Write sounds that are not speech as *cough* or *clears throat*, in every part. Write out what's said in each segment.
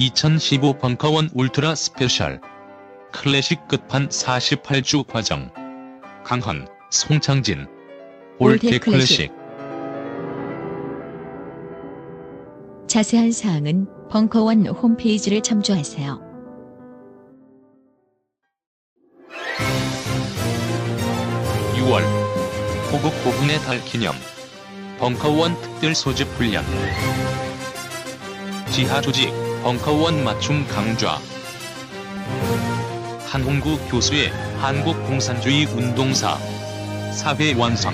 (2015) 벙커원 ultra special. 클래식 끝판 48주 과정. 강헌, 송창진. old classic. 자세한 사항은 벙커원 홈페이지를 참조하세요. (6월) 호국 보훈의 달 기념. 벙커원 특별 소집 훈련. 지하 조직 벙커원 맞춤 강좌 한홍구 교수의 한국 공산주의 운동사 사회 완성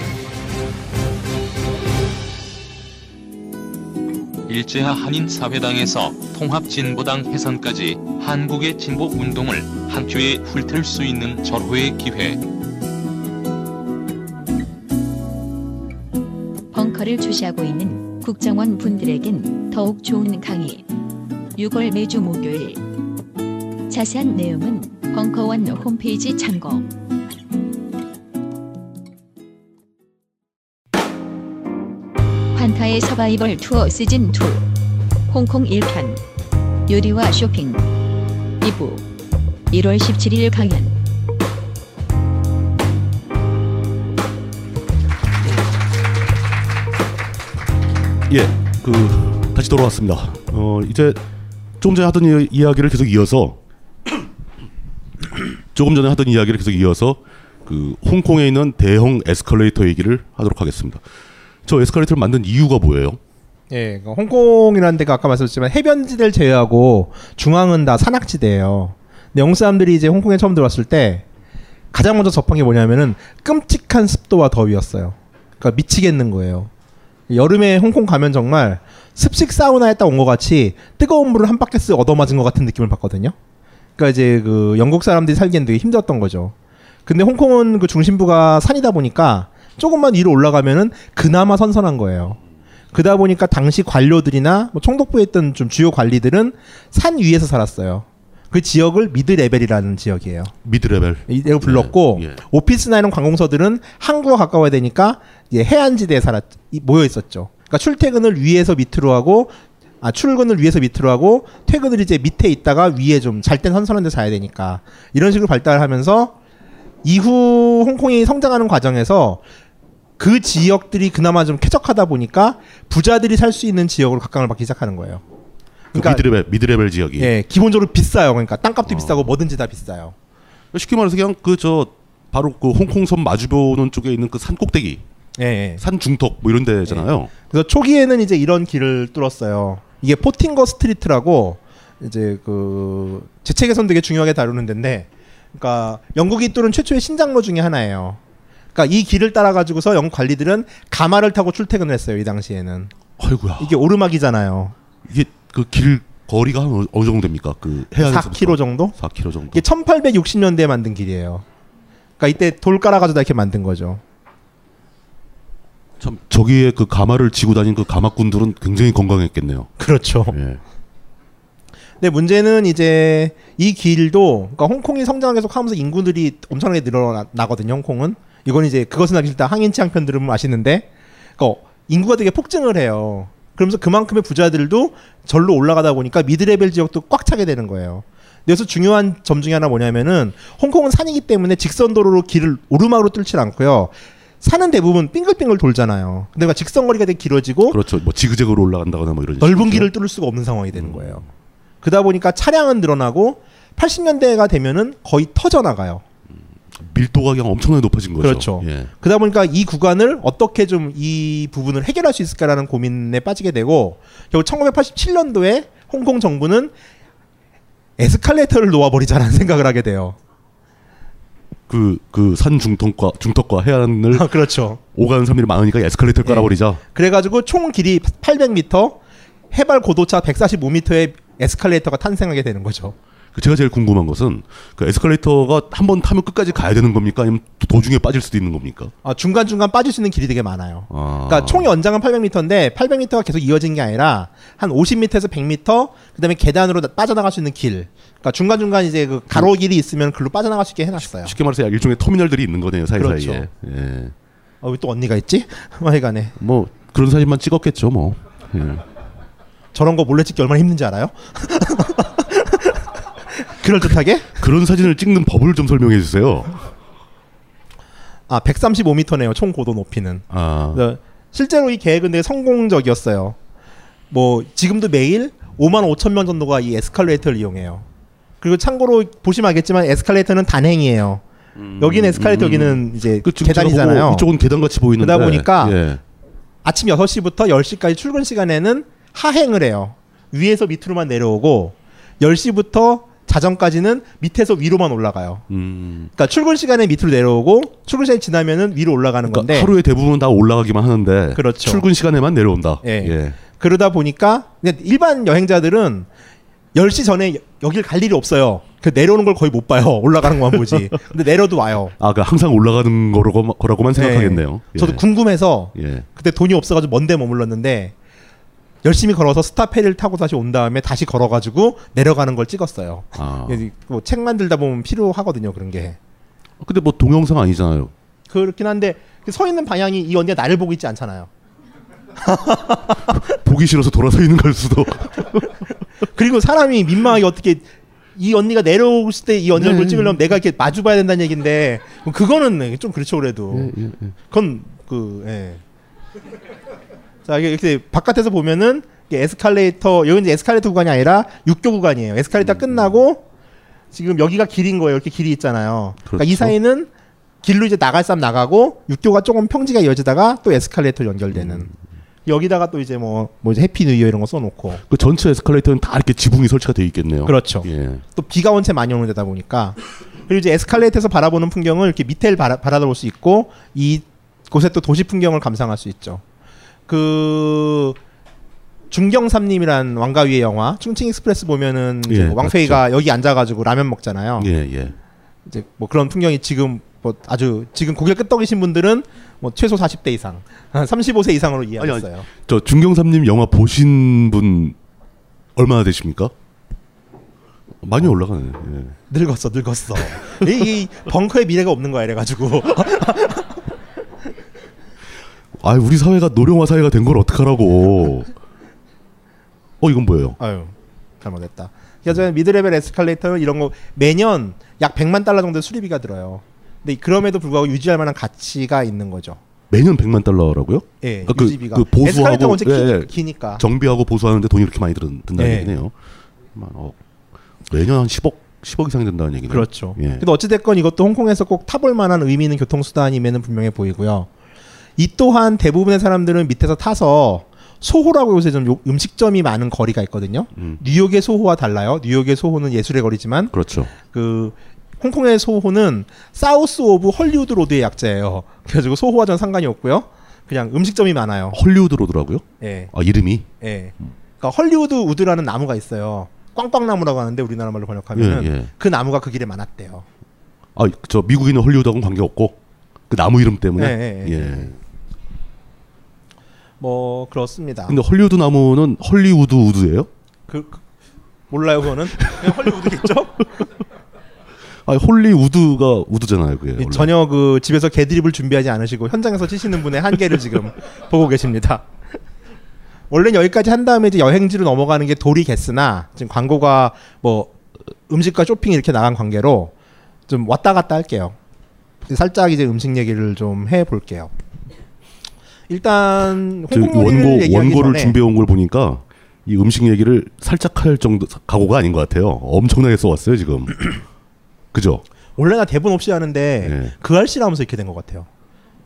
일제하 한인 사회당에서 통합진보당 해산까지 한국의 진보 운동을 한 큐에 훑을 수 있는 절호의 기회. 벙커를 주시하고 있는 국정원 분들에겐 더욱 좋은 강의. 6월 매주 목요일. 자세한 내용은 벙커원 홈페이지 참고. 환타의 서바이벌 투어 시즌 2. 홍콩 1편. 요리와 쇼핑. 2부. 1월 17일 강연. 예, 그 다시 돌아왔습니다. 어 이제 좀 전에 하던 이, 이야기를 계속 이어서 조금 전에 하던 이야기를 계속 이어서 그 홍콩에 있는 대형 에스컬레이터 얘기를 하도록 하겠습니다. 저 에스컬레이터를 만든 이유가 뭐예요? 예, 그러니까 홍콩이라는 데가 아까 말씀드렸지만 해변지대를 제외하고 중앙은 다 산악지대예요. 근데 영국 사람들이 이제 홍콩에 처음 들어왔을 때 가장 먼저 접한 게 뭐냐면은 끔찍한 습도와 더위였어요. 그러니까 미치겠는 거예요. 여름에 홍콩 가면 정말 습식 사우나에 딱온것 같이 뜨거운 물을 한 바켓스 얻어맞은 것 같은 느낌을 받거든요. 그러니까 이제 그 영국 사람들이 살기엔 되게 힘들었던 거죠. 근데 홍콩은 그 중심부가 산이다 보니까 조금만 위로 올라가면은 그나마 선선한 거예요. 그러다 보니까 당시 관료들이나 뭐 총독부에 있던 좀 주요 관리들은 산 위에서 살았어요. 그 지역을 미드 레벨이라는 지역이에요. 미드 레벨. 이대로 불렀고 예, 예. 오피스나 이런 관공서들은 항구가 가까워야 되니까 이제 해안지대에 살았 이- 모여 있었죠. 그러니까 출퇴근을 위에서 밑으로 하고 아 출근을 위에서 밑으로 하고 퇴근을 이제 밑에 있다가 위에 좀 잘 땐 선선한 데 자야 되니까 이런 식으로 발달하면서 이후 홍콩이 성장하는 과정에서 그 지역들이 그나마 좀 쾌적하다 보니까 부자들이 살 수 있는 지역으로 각광을 받기 시작하는 거예요. 그 미드 레벨 미드 레벨 지역이. 예, 기본적으로 비싸요. 그러니까 땅값도 어. 비싸고 뭐든지 다 비싸요. 쉽게 말해서 그냥 그 저 바로 그 홍콩섬 마주보는 쪽에 있는 그 산 꼭대기, 예, 예. 산 중턱 뭐 이런 데잖아요. 그래서 초기에는 이제 이런 길을 뚫었어요. 이게 포팅거 스트리트라고 이제 그제 책에서는 되게 중요하게 다루는 데인데, 그러니까 영국이 뚫은 최초의 신작로 중에 하나예요. 그러니까 이 길을 따라 가지고서 영국 관리들은 가마를 타고 출퇴근을 했어요. 이 당시에는 아이고야. 이게 오르막이잖아요. 이게 그 길 거리가 한 어느 정도 됩니까? 그 해안에서 4km 정도? 4km 정도. 이게 1860년대에 만든 길이에요. 그러니까 이때 돌 깔아가지고 이렇게 만든 거죠. 참 저기에 그 가마를 지고 다닌 그 가마꾼들은 굉장히 건강했겠네요. 그렇죠. 예. 근데 문제는 이제 이 길도 그러니까 홍콩이 성장을 계속 하면서 인구들이 엄청나게 늘어나거든요. 홍콩은 이건 이제 그것은 알기 싫다 항인치항 편 들으면 아시는데, 그러니까 인구가 되게 폭증을 해요. 그러면서 그만큼의 부자들도 절로 올라가다 보니까 미드레벨 지역도 꽉 차게 되는 거예요. 여기서 중요한 점 중에 하나 뭐냐면은 홍콩은 산이기 때문에 직선 도로로 길을 오르막으로 뚫질 않고요. 산은 대부분 빙글빙글 돌잖아요. 근데 직선거리가 되게 길어지고 그렇죠. 뭐 지그재그로 올라간다거나 뭐 이런 넓은. 길을 뚫을 수가 없는 상황이 되는 거예요. 그러다 보니까 차량은 늘어나고 80년대가 되면은 거의 터져 나가요. 밀도가 그냥 엄청나게 높아진 거죠. 그렇죠. 예. 그러다 보니까 이 구간을 어떻게 좀 이 부분을 해결할 수 있을까라는 고민에 빠지게 되고 결국 1987년도에 홍콩 정부는 에스컬레이터를 놓아버리자라는 *laughs* 생각을 하게 돼요. 그, 그 산 중턱과, 중턱과 해안을 아, 그렇죠. 오가는 사람들이 많으니까 에스컬레이터를 예. 깔아버리자. 그래가지고 총 길이 800m, 해발 고도차 145m의 에스컬레이터가 탄생하게 되는 거죠. 그 제가 제일 궁금한 것은 그 에스컬레이터가 한 번 타면 끝까지 가야 되는 겁니까? 아니면 도- 도중에 빠질 수도 있는 겁니까? 아, 중간중간 빠질 수 있는 길이 되게 많아요. 아. 그러니까 총 연장은 800m인데 800m가 계속 이어진 게 아니라 한 50m에서 100m 그다음에 계단으로 나- 빠져나갈 수 있는 길. 그러니까 중간 중간 이제 그 가로 길이 있으면 글로 빠져나갈 수 있게 해 놨어요. 쉽게 말해서 일종의 터미널들이 있는 거네요 사이사이에. 그렇죠. 예. 어, 왜또 언니가 있지? *laughs* 하여간에 뭐 그런 사진만 찍었겠죠 뭐. 예. 저런 거 몰래 찍기 얼마나 힘든지 알아요? *laughs* 그럴 듯하게? 그런 사진을 찍는 법을 좀 설명해 주세요. 아 135m네요 총 고도 높이는. 아, 그래서 실제로 이 계획은 되게 성공적이었어요. 뭐 지금도 매일 5만 5천 명 정도가 이 에스컬레이터를 이용해요. 그리고 참고로 보시면 알겠지만 에스컬레이터는 단행이에요. 여기는 에스컬레이터 여기는 이제 그 계단이잖아요. 이쪽은 계단 같이 보이는데. 그러다 보니까 예. 아침 6시부터 10시까지 출근 시간에는 하행을 해요. 위에서 밑으로만 내려오고 10시부터 자정까지는 밑에서 위로만 올라가요. 음. 그러니까 출근 시간에 밑으로 내려오고 출근 시간이 지나면은 위로 올라가는 그러니까 건데 하루에 대부분 다 올라가기만 하는데 그렇죠. 출근 시간에만 내려온다. 예. 예. 그러다 보니까 일반 여행자들은 10시 전에 여- 여길 갈 일이 없어요. 그 내려오는 걸 거의 못 봐요. *laughs* 올라가는 것만 보지. 근데 내려도 와요. 아, 그 항상 올라가는 거라고 거라고만 생각하겠네요. 네. 저도 예. 궁금해서 예. 그때 돈이 없어가지고 먼데 머물렀는데 열심히 걸어서 스타페리를 타고 다시 온 다음에 다시 걸어가지고 내려가는 걸 찍었어요. 아. 예, 뭐책 만들다 보면 필요하거든요 그런 게. 근데 뭐 동영상 아니잖아요. 그렇긴 한데 그서 있는 방향이 이 언니가 나를 보고 있지 않잖아요. *laughs* 보기 싫어서 돌아서 있는 걸 수도. *laughs* 그리고 사람이 민망하게 어떻게 이 언니가 내려오실 때 이 언니 얼굴 네. 찍으려면 내가 이렇게 마주 봐야 된다는 얘기인데 그거는 좀 그렇죠 그래도 예. 그건 그 예. 자 이게 이렇게 바깥에서 보면은 이게 에스컬레이터 여기 이제 에스컬레이터 구간이 아니라 육교 구간이에요. 에스컬레이터 음. 끝나고 지금 여기가 길인 거예요. 이렇게 길이 있잖아요. 그러니까 이 그렇죠. 사이는 길로 이제 나갈 사람 나가고 육교가 조금 평지가 이어지다가 또 에스컬레이터 연결되는 음. 여기다가 또 이제 뭐, 뭐 이제 Happy New Year 이런 거 써놓고 그 전체 에스컬레이터는 다 이렇게 지붕이 설치가 돼 있겠네요. 그렇죠. 예. 또 비가 워낙 많이 오는 데다 보니까 그리고 이제 에스컬레이터에서 바라보는 풍경을 이렇게 밑에를 바라, 바라볼 수 있고 이 곳에 또 도시 풍경을 감상할 수 있죠. 그 중경삼림이란 왕가위의 영화 Chungking Express 보면은 예, 뭐 왕페이가 여기 앉아가지고 라면 먹잖아요. 예, 예. 이제 뭐 그런 풍경이 지금 뭐 아주 지금 고개 끄덕이신 분들은 뭐 최소 40대 이상, 한 35세 이상으로 이해하겠어요. 저 중경삼님 영화 보신 분 얼마나 되십니까? 많이 올라가네. 예. 늙었어, 늙었어. 이, 이 벙커의 미래가 없는 거야 이래가지고. *laughs* 아, 우리 사회가 노령화 사회가 된 걸 어떡하라고. 어, 이건 뭐예요? 아유 잘못했다. 그래서 미드레벨 에스컬레이터는 이런 거 매년 약 100만 달러 정도 수리비가 들어요. 근데 그럼에도 불구하고 유지할 만한 가치가 있는 거죠. 매년 100만 달러라고요? 예, 아, 그- 유지비가. 그 보수하고- 에스컬레이터 예, 예. 기, 니까 정비하고 보수하는데 돈이 이렇게 많이 들, 든다는 네. 얘기네요. 어, 매년 한 10억, 10억 이 상이 된다는 얘기네요. 그렇죠. 예. 근데 어찌 됐건 이것도 홍콩에서 꼭 타볼 만한 의미 있는 교통수단임에는 분명해 보이고요. 이 또한 대부분의 사람들은 밑에서 타서 소호라고 요새 좀 요- 음식점이 많은 거리가 있거든요. 음. 뉴욕의 소호와 달라요. 뉴욕의 소호는 예술의 거리지만 그렇죠. 그 홍콩의 소호는 South of Hollywood Road의 약자예요. *laughs* 그래가지고 소호와 전 상관이 없고요. 그냥 음식점이 많아요. Hollywood Road라고요? 예, 아, 이름이? 예. 그러니까 Hollywood wood라는 나무가 있어요. 꽝꽝나무라고 하는데 우리나라 말로 번역하면은 예, 예. 그 나무가 그 길에 많았대요. 아, 저 미국인은 헐리우드하고는 관계 없고 그 나무 이름 때문에. 예, 예, 예. 예. 뭐 그렇습니다. 근데 헐리우드 나무는 Hollywood wood예요? 그, 그- 몰라요 그거는 그냥 헐리우드겠죠? *laughs* 아, 홀리우드가 우드잖아요, 그게. 원래. 전혀 그 집에서 개드립을 준비하지 않으시고 현장에서 치시는 분의 한계를 지금 *laughs* 보고 계십니다. 원래 는 여기까지 한 다음에 이제 여행지로 넘어가는 게 도리겠으나 지금 광고가 뭐 음식과 쇼핑 이렇게 나간 관계로 좀 왔다 갔다 할게요. 살짝 이제 음식 얘기를 좀 해볼게요. 일단 원고 원고를 준비해 온 걸 보니까 이 음식 얘기를 살짝 할 정도 각오가 아닌 것 같아요. 엄청나게 써왔어요 지금. *clears throat* 그죠? 원래 나 대본 없이 하는데 예. 그 알씨라면서 이렇게 된 것 같아요.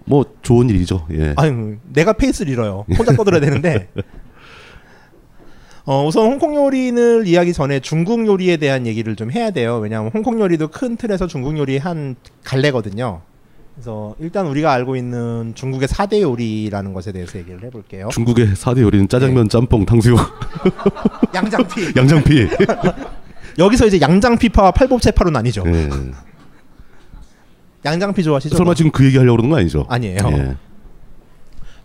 뭐 좋은 일이죠. 예. 아유, 내가 페이스를 잃어요. 혼자 떠들어야 되는데. *laughs* 어, 우선 홍콩 요리를 이야기 전에 중국 요리에 대한 얘기를 좀 해야 돼요. 왜냐하면 홍콩 요리도 큰 틀에서 중국 요리 한 갈래거든요. 그래서 일단 우리가 알고 있는 중국의 4대 요리라는 것에 대해서 얘기를 해볼게요. 중국의 4대 요리는 짜장면, 짬뽕, 탕수육, *laughs* 양장피. *laughs* 양장피. *laughs* 여기서 이제 양장피파와 팔복채파로 나뉘죠. 예. 양장피 좋아하시죠? 설마 지금 그 얘기 하려고 그러는 거 아니죠? 아니에요. 예.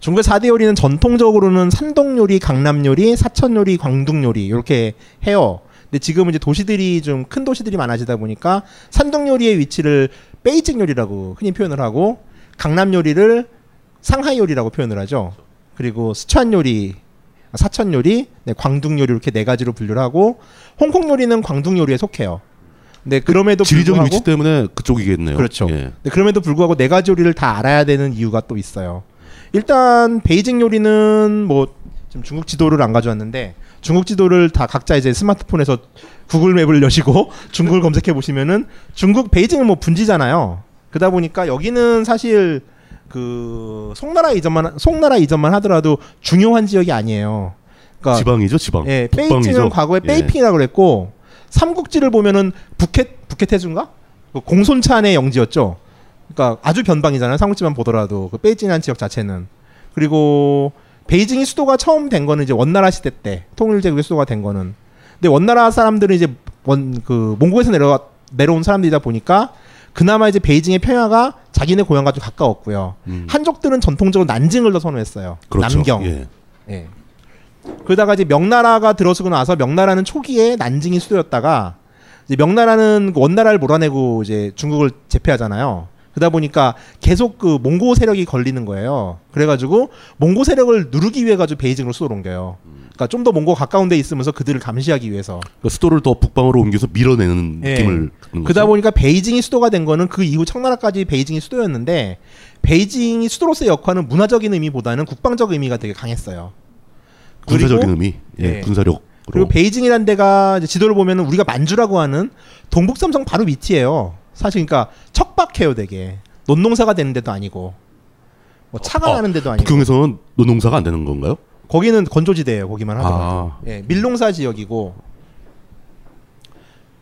중국의 4대 요리는 전통적으로는 산동 요리, 강남 요리, 사천 요리, 광둥 요리 이렇게 해요. 근데 지금은 이제 도시들이 좀 큰 도시들이 많아지다 보니까 산동 요리의 위치를 베이징 요리라고 흔히 표현을 하고 강남 요리를 상하이 요리라고 표현을 하죠. 그리고 스촨 요리, 사천 요리, 네, 광둥 요리 이렇게 네 가지로 분류를 하고 홍콩 요리는 광둥 요리에 속해요. 근데 그럼에도 지리적인 불구하고 위치 때문에 그쪽이겠네요. 그렇죠. 예. 근데 그럼에도 불구하고 네 가지 요리를 다 알아야 되는 이유가 또 있어요. 일단 베이징 요리는 뭐 지금 중국 지도를 안 가져왔는데 중국 지도를 다 각자 이제 스마트폰에서 구글 맵을 여시고 *laughs* 중국을 검색해 보시면은 중국 베이징은 뭐 분지잖아요. 그러다 보니까 여기는 사실 그 송나라 이전만 송나라 이전만 하더라도 중요한 지역이 아니에요. 그러니까 지방이죠, 지방. 예, 북방이죠. 베이징은 과거에 예. 베이핑이라고 그랬고 삼국지를 보면은 부켓 부켓해준가? 그 공손찬의 영지였죠. 그러니까 아주 변방이잖아요. 삼국지만 보더라도 그 베이징이라는 지역 자체는 그리고 베이징이 수도가 처음 된 거는 이제 원나라 시대 때 통일 제국의 수도가 된 거는 근데 원나라 사람들은 이제 원 그 몽고에서 내려 내려온 사람들이다 보니까 그나마 이제 베이징의 평야가 자기네 고향과 좀 가까웠고요. 음. 한족들은 전통적으로 난징을 더 선호했어요. 그렇죠. 남경. 예. 예. 그러다가 이제 명나라가 들어서고 나서 명나라는 초기에 난징이 수도였다가 이제 명나라는 그 원나라를 몰아내고 이제 중국을 제패하잖아요. 그러다 보니까 계속 그 몽고 세력이 걸리는 거예요. 그래가지고 몽고 세력을 누르기 위해 가지고 베이징으로 수도를 옮겨요. 그러니까 좀 더 몽고 가까운 데 있으면서 그들을 감시하기 위해서. 그러니까 수도를 더 북방으로 옮겨서 밀어내는 예. 느낌을 그러다. 보니까 베이징이 수도가 된 거는 그 이후 청나라까지 베이징이 수도였는데 베이징이 수도로서의 역할은 문화적인 의미보다는 국방적 의미가 되게 강했어요. 군사적인 의미, 예, 예. 군사력으로. 그리고 베이징이라는 데가 지도를 보면은 우리가 만주라고 하는 동북삼성 바로 밑이에요. 사실 그러니까 척박해요, 되게. 논농사가 되는 데도 아니고. 뭐 차가 아, 나는 데도 아니고. 북경에서는 노농사가 안 되는 건가요? 거기는 건조지대예요. 거기만 하더라도. 아. 예, 밀농사 지역이고.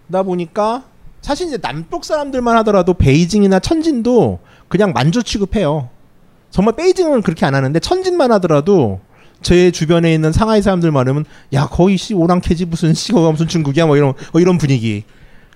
그러다 보니까 사실 이제 남쪽 사람들만 하더라도 베이징이나 천진도 그냥 만주 취급해요. 정말 베이징은 그렇게 안 하는데 천진만 하더라도 제 주변에 있는 상하이 사람들 말하면 야 거의 씨 오랑캐지 무슨 씨가 무슨 중국이야 뭐 이런 뭐 이런 분위기.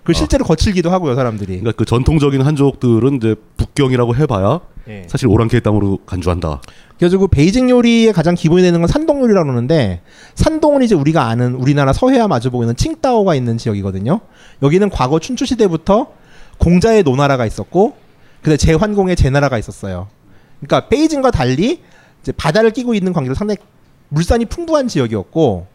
그 실제로 거칠기도 하고요 사람들이. 그러니까 그 전통적인 한족들은 이제 북경이라고 해봐야 예. 사실 오랑캐 땅으로 간주한다. 그래가지고 베이징 요리의 가장 기본이 되는 건 산동 요리라고 그러는데 산동은 이제 우리가 아는 우리나라 서해와 마주보고 있는 칭따오가 있는 지역이거든요. 여기는 과거 춘추 시대부터 공자의 노나라가 있었고 근데 제환공의 제나라가 있었어요. 그러니까 베이징과 달리 이제 바다를 끼고 있는 관계로 상당히 물산이 풍부한 지역이었고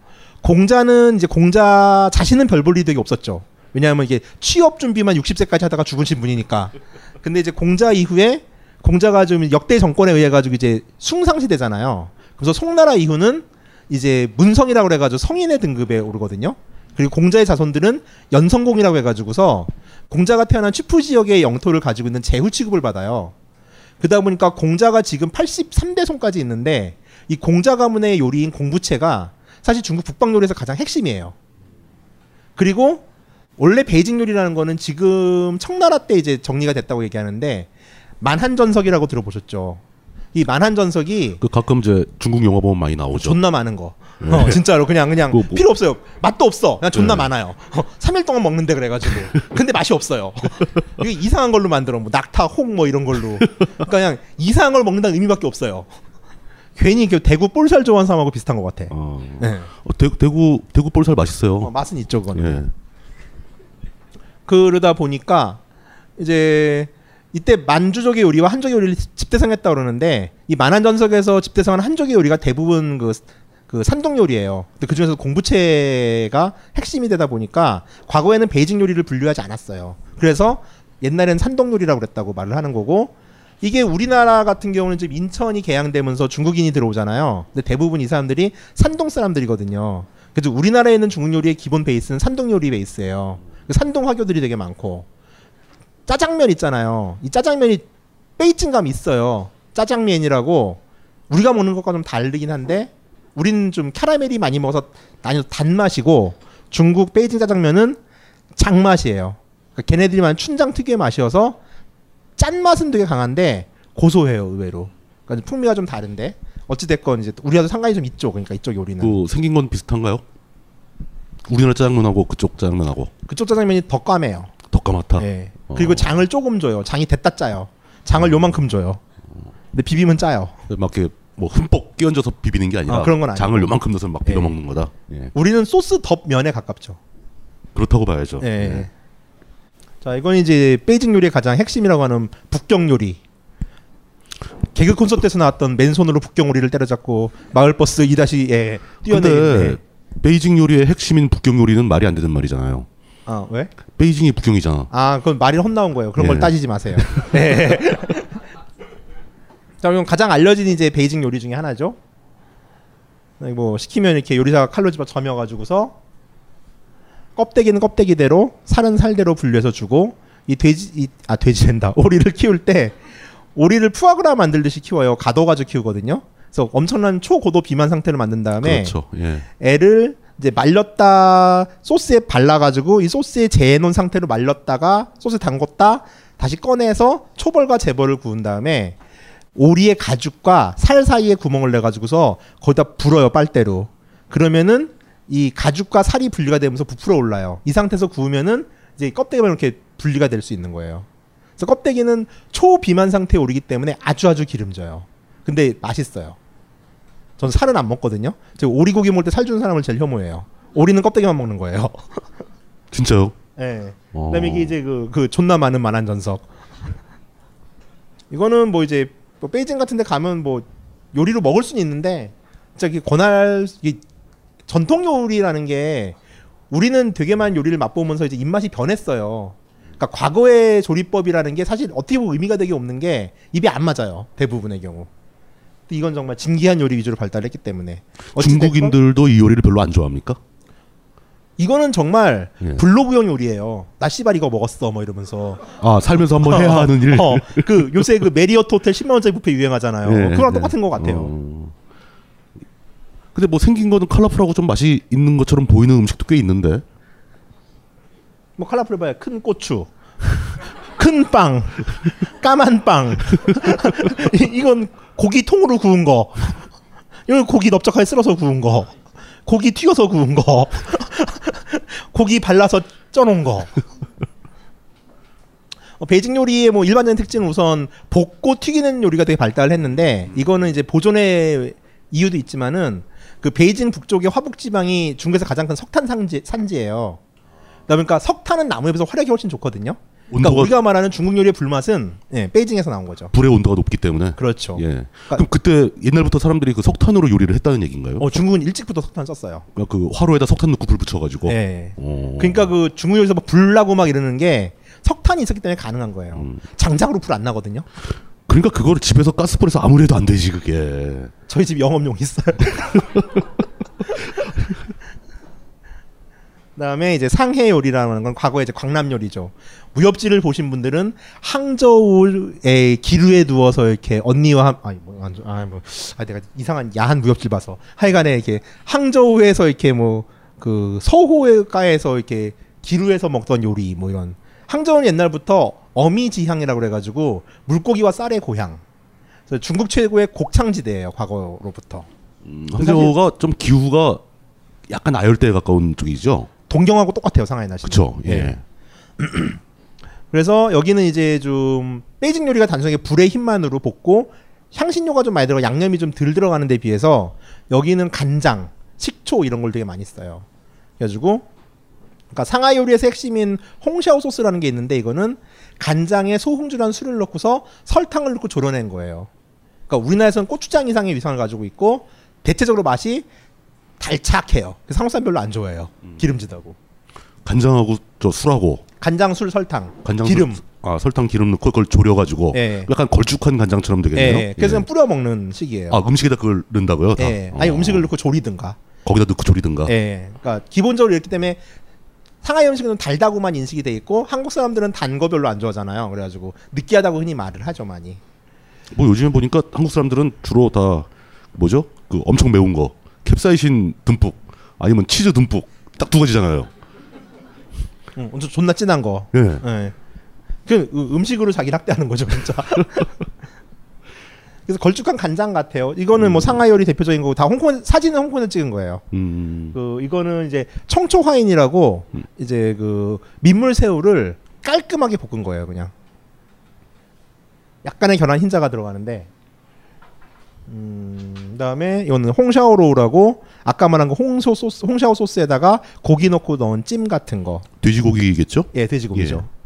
공자는 이제 공자 자신은 별 볼 일이 없었죠. 왜냐하면 이게 취업 준비만 60세까지 하다가 죽으신 분이니까. 근데 이제 공자 이후에 공자가 좀 역대 정권에 의해 가지고 이제 숭상 시대잖아요. 그래서 송나라 이후는 이제 문성이라고 그래가지고 성인의 등급에 오르거든요. 그리고 공자의 자손들은 연성공이라고 해가지고서 공자가 태어난 추프 지역의 영토를 가지고 있는 제후 취급을 받아요. 그러다 보니까 공자가 지금 83대 손까지 있는데 이 공자 가문의 요리인 공부채가 사실 중국 북방 요리에서 가장 핵심이에요. 그리고 원래 베이징 요리라는 거는 지금 청나라 때 이제 정리가 됐다고 얘기하는데 만한 전석이라고 들어보셨죠? 이 만한 전석이 그 가끔 이제 중국 영화 보면 많이 나오죠. 존나 많은 거. 어, 진짜로 그냥 그냥 그거 뭐- 필요 없어요. 맛도 없어. 그냥 존나 네. 많아요. 어, 3일 동안 먹는데 그래가지고. 근데 맛이 없어요. *laughs* 이게 이상한 걸로 만들어. 뭐 낙타, 홍 뭐 이런 걸로. 그러니까 그냥 이상한 걸 먹는다는 의미밖에 없어요. 괜히 그 대구 볼살 좋아하는 사람하고 비슷한 것 같아. 어. 네. 어, 대구 대구 대구 볼살 맛있어요. 어, 맛은 있죠, 그거는. 예. 그러다 보니까 이제 이때 만주족의 요리와 한족의 요리를 집대성했다 그러는데 이 만한전석에서 집대성한 한족의 요리가 대부분 그, 그 산동 요리예요. 근데 그 중에서 공부채가 핵심이 되다 보니까 과거에는 베이징 요리를 분류하지 않았어요. 그래서 옛날엔 산동 요리라고 그랬다고 말을 하는 거고 이게 우리나라 같은 경우는 지금 인천이 개항되면서 중국인이 들어오잖아요. 근데 대부분 이 사람들이 산동 사람들이거든요. 그래서 우리나라에 있는 중국 요리의 기본 베이스는 산동 요리 베이스예요. 산동 화교들이 되게 많고 짜장면 있잖아요. 이 짜장면이 베이징감이 있어요. 짜장면이라고 우리가 먹는 것과 좀 다르긴 한데 우리는 좀 캐러멜이 많이 먹어서 나뉘어 단맛이고 중국 베이징 짜장면은 장맛이에요. 그러니까 걔네들만 춘장 특유의 맛이어서 짠맛은 되게 강한데 고소해요 의외로. 그러니까 풍미가 좀 다른데 어찌 됐건 이제 우리와도 상관이 좀 있죠. 그러니까 이쪽 요리는 그 생긴 건 비슷한가요? 우리나라 짜장면하고 그쪽 짜장면하고 그쪽 짜장면이 더 까매요. 더 까맣다. 예. 어. 그리고 장을 조금 줘요. 장이 됐다 짜요. 장을 요만큼 줘요. 근데 비비면 짜요. 막 이렇게 뭐 흠뻑 끼얹어서 비비는 게 아니라 아, 그런 건 아니고. 장을 요만큼 넣어서 막 비벼 예. 먹는 거다. 예. 우리는 소스 덮 면에 가깝죠. 그렇다고 봐야죠. 예. 자, 이건 이제 베이징 요리의 가장 핵심이라고 하는 북경 요리. 개그 콘서트에서 나왔던 맨손으로 북경 요리를 때려잡고 마을 버스 2-에 근데 뛰어내리는 베이징 요리의 핵심인 북경 요리는 말이 안 되는 말이잖아요. 아, 왜? 베이징이 북경이잖아. 아, 그건 말이 헛나온 거예요. 그런 걸 예. 따지지 마세요. *laughs* 네. *laughs* 자, 그럼 가장 알려진 이제 베이징 요리 중에 하나죠. 네, 뭐 시키면 이렇게 요리사가 칼로 집어 점여 가지고서 껍데기는 껍데기대로 살은 살대로 분리해서 주고 이 돼지 이, 아 돼지 된다. *laughs* 오리를 키울 때 오리를 푸아그라 만들듯이 키워요. 가둬 가지고 키우거든요. 그래서 엄청난 초고도 비만 상태를 만든 다음에 그렇죠. 예. 애를 이제 말렸다 소스에 발라가지고 이 소스에 재놓은 상태로 말렸다가 소스에 담궜다 다시 꺼내서 초벌과 재벌을 구운 다음에 오리의 가죽과 살 사이에 구멍을 내 가지고서 거기다 불어요 빨대로. 그러면은 이 가죽과 살이 분리가 되면서 부풀어 올라요. 이 상태에서 구우면은 이제 껍데기만 이렇게 분리가 될 수 있는 거예요. 그래서 껍데기는 초비만 상태의 오리기 때문에 아주 아주 기름져요. 근데 맛있어요 전 살은 안 먹거든요. 제가 오리고기 먹을 때 살 주는 사람을 제일 혐오해요. 오리는 껍데기만 먹는 거예요. *laughs* 진짜요? 예. 어. 그다음에 이게 이제 그, 그 존나 많은 만한 전석. 이거는 뭐 이제 뭐 베이징 같은데 가면 뭐 요리로 먹을 수는 있는데 진짜 이게 권할 이 전통 요리라는 게 우리는 되게 많은 요리를 맛보면서 이제 입맛이 변했어요. 그러니까 과거의 조리법이라는 게 사실 어떻게 보면 의미가 되게 없는 게 입에 안 맞아요. 대부분의 경우. 이건 정말 진기한 요리 위주로 발달했기 때문에 중국인들도 이 요리를 별로 안 좋아합니까? 이거는 정말 예. 블로그형 요리예요. 나 씨발 이거 먹었어 뭐 이러면서 아 살면서 한번 해야 하는 일. 어, 그 요새 그 메리어트 호텔 10만 원짜리 뷔페 유행하잖아요. 예, 그거랑 예. 똑같은 것 같아요. 어. 근데 뭐 생긴 거는 colorful하고 좀 맛이 있는 것처럼 보이는 음식도 꽤 있는데. 뭐 colorful 봐야 큰 고추, *laughs* 큰 빵, 까만 빵. *laughs* 이- 이건 고기 통으로 구운 거. 이건 고기 넓적하게 썰어서 구운 거. 고기 튀겨서 구운 거. *laughs* 고기 발라서 쪄놓은 거. 어, 베이징 요리의 뭐 일반적인 특징은 우선 볶고 튀기는 요리가 되게 발달했는데 이거는 이제 보존의 이유도 있지만은 그 베이징 북쪽의 화북 지방이 중국에서 가장 큰 석탄 산지, 산지예요. 그러니까 석탄은 나무에 비해서 화력이 훨씬 좋거든요. 그러니까 우리가 말하는 중국 요리의 불맛은 예, 베이징에서 나온 거죠. 불의 온도가 높기 때문에. 그렇죠. 예. 그럼 그때 옛날부터 사람들이 그 석탄으로 요리를 했다는 얘기인가요? 어, 중국은 일찍부터 석탄 썼어요. 그러니까 그 화로에다 석탄 넣고 불 붙여가지고. 예. 어. 그러니까 그 중국 요리에서 막 불나고 막 이러는 게 석탄이 있었기 때문에 가능한 거예요. 음. 장작으로 불 안 나거든요. 그러니까 그거를 집에서 가스불에서 아무리 해도 안 되지 그게. 저희 집 영업용 있어요. *laughs* 그다음에 이제 상해 요리라는 건 과거에 이제 광남 요리죠. 무협지를 보신 분들은 항저우의 기루에 누워서 이렇게 언니와 함, 아니 뭐, 안 좋- 아, 뭐, 아 내가 이상한 야한 무협지를 봐서 하여간에 이렇게 항저우에서 이렇게 뭐 그 서호가에서 이렇게 기루에서 먹던 요리 뭐 이런 항저우는 옛날부터 어미지향이라고 그래가지고 물고기와 쌀의 고향. 그래서 중국 최고의 곡창지대예요 과거로부터. 음, 항저우가 좀 기후가 약간 아열대에 가까운 쪽이죠. 동경하고 똑같아요 상하이 날씨. 그렇죠. 예. *clears throat* 그래서 여기는 이제 좀 베이징 요리가 단순하게 불의 힘만으로 볶고 향신료가 좀 많이 들어가 양념이 좀 덜 들어가는 데 비해서 여기는 간장, 식초 이런 걸 되게 많이 써요. 그래가지고 그러니까 상하이 요리에서 핵심인 홍샤오 소스라는 게 있는데 이거는 간장에 소홍주라는 술을 넣고서 설탕을 넣고 졸여낸 거예요. 그러니까 우리나라에서는 고추장 이상의 위상을 가지고 있고 대체적으로 맛이 달착해요. 한국 사람 별로 안 좋아해요. 기름지다고. 간장하고 저 술하고 간장, 술, 설탕, 간장 기름. 아 설탕 기름 넣고 그걸 졸여가지고 예. 약간 걸쭉한 간장처럼 예, 되겠네요. 예. 그래서 예. 그냥 뿌려 먹는 식이에요. 아 음식에다 그걸 넣는다고요? 다? 예. 아니 어. 음식을 넣고 조리든가. 거기다 넣고 졸이든가. 예. 그러니까 기본적으로 이렇기 때문에 상하이 음식은 좀 달다고만 인식이 돼 있고 한국 사람들은 단 거 별로 안 좋아하잖아요. 그래가지고 느끼하다고 흔히 말을 하죠 많이. 뭐 요즘에 보니까 한국 사람들은 주로 다 뭐죠? 그 엄청 매운 거 캡사이신 듬뿍 아니면 치즈 듬뿍 딱 두 가지잖아요. 응, 완전 존나 진한 거. 예. 예. 그 음- 음식으로 자기 학대하는 거죠 진짜. *laughs* 그래서 걸쭉한 간장 같아요. 이거는 뭐 상하이 요리 대표적인 거고 다 홍콩 사진은 홍콩에서 찍은 거예요. 음. 그 이거는 이제 청초 화인이라고 이제 그 민물 새우를 깔끔하게 볶은 거예요, 그냥. 약간의 결한 흰자가 들어가는데. 음, 그다음에 이거는 홍샤오로우라고 아까 말한 거 홍소 소스, 홍샤오 소스에다가 고기 넣고 넣은 찜 같은 거. 돼지고기겠죠? 예, 돼지고기죠. 예.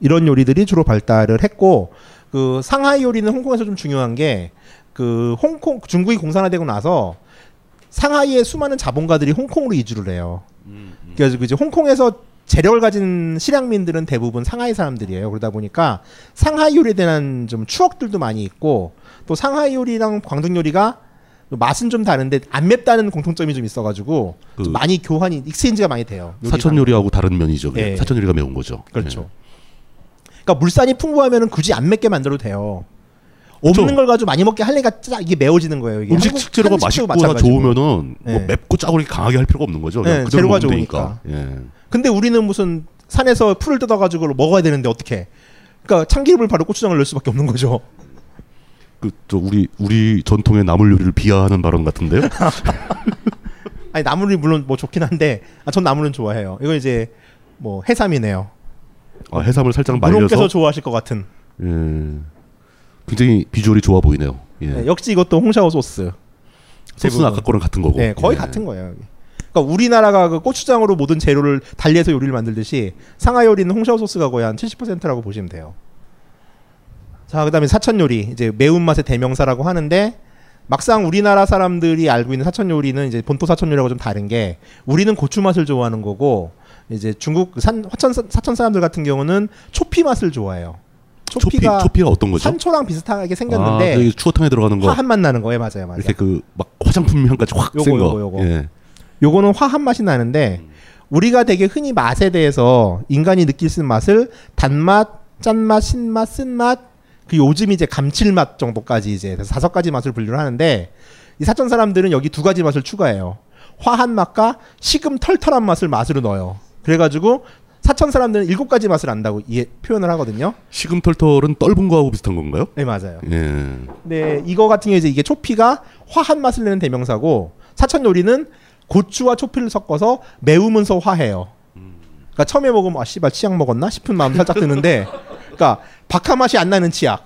이런 요리들이 주로 발달을 했고 그 상하이 요리는 홍콩에서 좀 중요한 게 그 홍콩 중국이 공산화되고 나서 상하이의 수많은 자본가들이 홍콩으로 이주를 해요. 그래서 이제 홍콩에서 재력을 가진 실향민들은 대부분 상하이 사람들이에요. 그러다 보니까 상하이 요리에 대한 좀 추억들도 많이 있고 또 상하이 요리랑 광둥 요리가 맛은 좀 다른데 안 맵다는 공통점이 좀 있어가지고 그 좀 많이 교환이 exchange가 많이 돼요. 사천. 요리하고 다른 면이죠. 예. 사천 요리가 매운 거죠. 그렇죠. 그러니까 물산이 풍부하면은 굳이 안 맵게 만들어도 돼요. 그렇죠. 없는 걸 가지고 많이 먹게 하려니까 짜 이게 매워지는 거예요. 이게 음식 식재료가 마찬가지고. 좋으면은 뭐 예. 맵고 짜고 이렇게 강하게 할 필요가 없는 거죠. 그냥 네, 재료가 먹으면 되니까. 예. 근데 우리는 무슨 산에서 풀을 뜯어가지고 먹어야 되는데 어떻게? 그러니까 참기름을 바로 고추장을 넣을 수밖에 없는 거죠. 그저 우리 우리 전통의 나물 요리를 비하하는 발언 같은데요. *laughs* 아니 나물이 물론 뭐 좋긴 한데 아, 전 나물은 좋아해요. 이거 이제 뭐 해삼이네요. 아, 해삼을 살짝 물론께서 말려서 좋아하실 것 같은. 예. 굉장히 비주얼이 좋아 보이네요. 예. 네, 역시 이것도 홍샤오 소스. 소스는 아까 거랑 같은 거고. 네, 거의 예. 같은 거예요. 여기. 그러니까 우리나라가 그 고추장으로 모든 재료를 달리해서 요리를 만들듯이 상하 요리는 홍샤오 소스가 거의 한 70%라고 보시면 돼요. 자, 그다음에 사천 요리 이제 매운맛의 대명사라고 하는데 막상 우리나라 사람들이 알고 있는 사천 요리는 이제 본토 사천 요리하고 좀 다른 게 우리는 고추 맛을 좋아하는 거고 이제 중국 그산 화천 사천 사람들 같은 경우는 초피 맛을 좋아해요. 초피 초피가 초피 가 어떤 거죠? 산초랑 비슷하게 아, 생겼는데 그 추어탕에 들어가는 거 화한 맛 나는 거예요, 맞아요, 맞아요. 이렇게 그 막 화장품 향까지 확 요거, 센 거. 요거, 요거. 예. 요거는 화한 맛이 나는데 우리가 되게 흔히 맛에 대해서 인간이 느낄 수 있는 맛을 단맛, 짠맛, 신맛, 쓴맛, 그 요즘 이제 감칠맛 정도까지 이제 다섯 가지 맛을 분류를 하는데 이 사천 사람들은 여기 두 가지 맛을 추가해요. 화한 맛과 식음 털털한 맛을 맛으로 넣어요. 그래가지고 사천 사람들은 일곱 가지 맛을 안다고 이해, 표현을 하거든요. 식음털털은 떫은 거하고 비슷한 건가요? 네 맞아요. 예. 네, 이거 같은 경우에 이제 이게 초피가 화한 맛을 내는 대명사고 사천 요리는 고추와 초피를 섞어서 매우면서 화해요. 그러니까 처음에 먹으면 아 씨발 치약 먹었나 싶은 마음 살짝 드는데, *laughs* 그러니까 박하 맛이 안 나는 치약.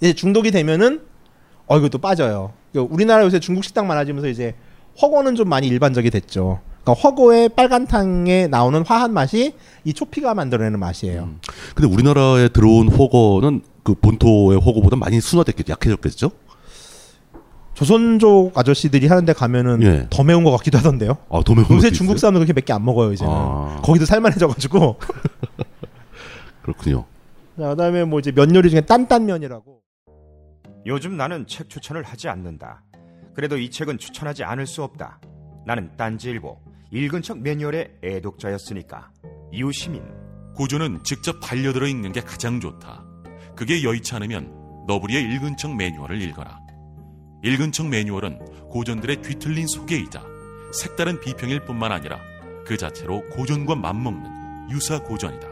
이제 중독이 되면은 어또 빠져요. 그러니까 우리나라 요새 중국 식당 많아지면서 이제 허거는 좀 많이 일반적이 됐죠. 그러니까 허거의 빨간탕에 나오는 화한 맛이 이 초피가 만들어내는 맛이에요. 근데 우리나라에 들어온 호거는 그 본토의 호거보다 많이 순화됐겠죠. 약해졌겠죠? 조선족 아저씨들이 하는데 가면은 예. 더 매운 것 같기도 하던데요. 아, 더 매운 요새 중국? 사람들 그렇게 몇 개 안 먹어요 이제는. 아. 거기도 살만해져가지고. *laughs* 그렇군요. 자, 그다음에 뭐 이제 면 요리 중에 딴딴면이라고. 요즘 나는 책 추천을 하지 않는다. 그래도 이 책은 추천하지 않을 수 없다. 나는 딴지일보 읽은 척 매뉴얼의 애독자였으니까. 이웃 시민 고전은 직접 반려들어 읽는 게 가장 좋다. 그게 여의치 않으면 너부리의 읽은 척 매뉴얼을 읽어라. 읽은 척 매뉴얼은 고전들의 뒤틀린 소개이자 색다른 비평일 뿐만 아니라 그 자체로 고전과 맞먹는 유사 고전이다.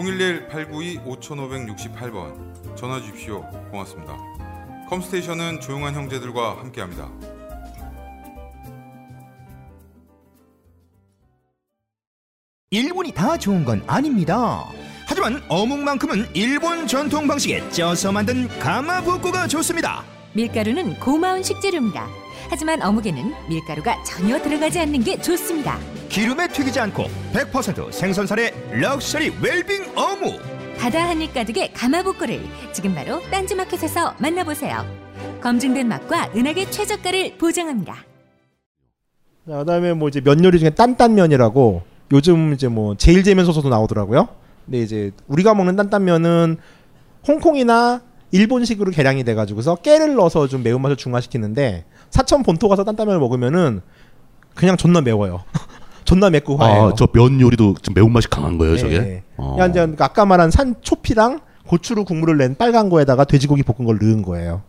011-892-5568번 전화 주십시오. 고맙습니다. 컴스테이션은 조용한 형제들과 함께합니다. 일본이 다 좋은 건 아닙니다. 하지만 어묵만큼은 일본 전통 방식에 쪄서 만든 가마부코가 좋습니다. 밀가루는 고마운 식재료입니다. 하지만 어묵에는 밀가루가 전혀 들어가지 않는 게 좋습니다. 기름에 튀기지 않고 100% 생선살의 럭셔리 웰빙 어묵 바다 한입 가득의 가마복고를 지금 바로 딴지마켓에서 만나보세요. 검증된 맛과 은하계 최저가를 보장합니다. 자, 그다음에 뭐 이제 면 요리 중에 딴딴면이라고 요즘 이제 뭐 제일 재면 소서도 나오더라고요. 근데 이제 우리가 먹는 딴딴면은 홍콩이나 일본식으로 개량이 돼가지고서 깨를 넣어서 좀 매운맛을 중화시키는데 사천 본토 가서 딴딴면을 먹으면은 그냥 존나 매워요. *laughs* 존나 맵고 화해요. 아, 저 면 요리도 좀 매운맛이 강한 거예요, 저게? 네. 어. 그냥 이제 아까 말한 산 초피랑 고추로 국물을 낸 빨간 거에다가 돼지고기 볶은 걸 넣은 거예요.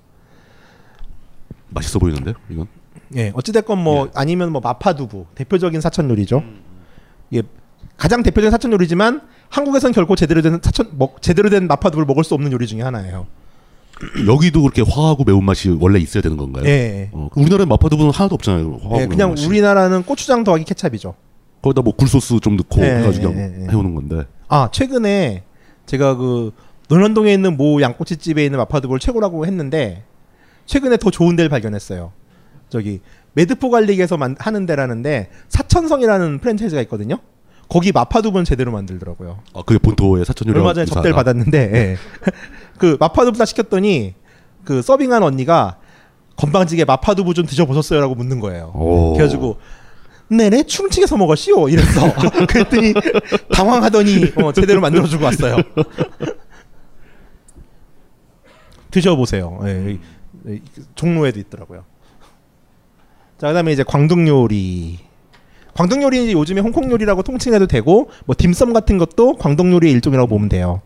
맛있어 보이는데, 이건? 예, 어찌됐건 뭐 아니면 뭐 마파두부 대표적인 사천 요리죠. 예, 가장 대표적인 사천 요리지만 한국에선 결코 제대로 된 사천 먹 제대로 된 마파두부를 먹을 수 없는 요리 중에 하나예요. 여기도 그렇게 화하고 매운맛이 원래 있어야 되는 건가요? 예. 어, 우리나라에 마파두부는 하나도 없잖아요. 화하고 예, 그냥 매운맛이. 우리나라는 고추장 더하기 케찹이죠. 거기다 뭐 굴소스 좀 넣고 예, 해가지고 예, 그냥 예, 예. 해오는 건데. 아 최근에 제가 그 논현동에 있는 모 양꼬치집에 있는 마파두부를 최고라고 했는데 최근에 더 좋은 데를 발견했어요. 저기 매드포 관리에서 만, 하는 데라는데 사천성이라는 프랜차이즈가 있거든요. 거기 마파두부는 제대로 만들더라고요. 아, 그게 본토의 사천 요리 얼마 전에 접대를 받았는데 예. 그 마파두부 다 시켰더니 그 서빙한 언니가 건방지게 마파두부 좀 드셔보셨어요라고 묻는 거예요. 오. 그래가지고 네네 충칭에서 먹었시오 이랬어. *laughs* 그랬더니 당황하더니 어, 제대로 만들어주고 왔어요. *laughs* 드셔보세요. 이- 종로에도 있더라고요. 자 그다음에 이제 광둥 요리. 광둥 요리는 요즘에 홍콩 요리라고 통칭해도 되고 뭐 딤섬 같은 것도 광동 요리의 일종이라고 보면 돼요.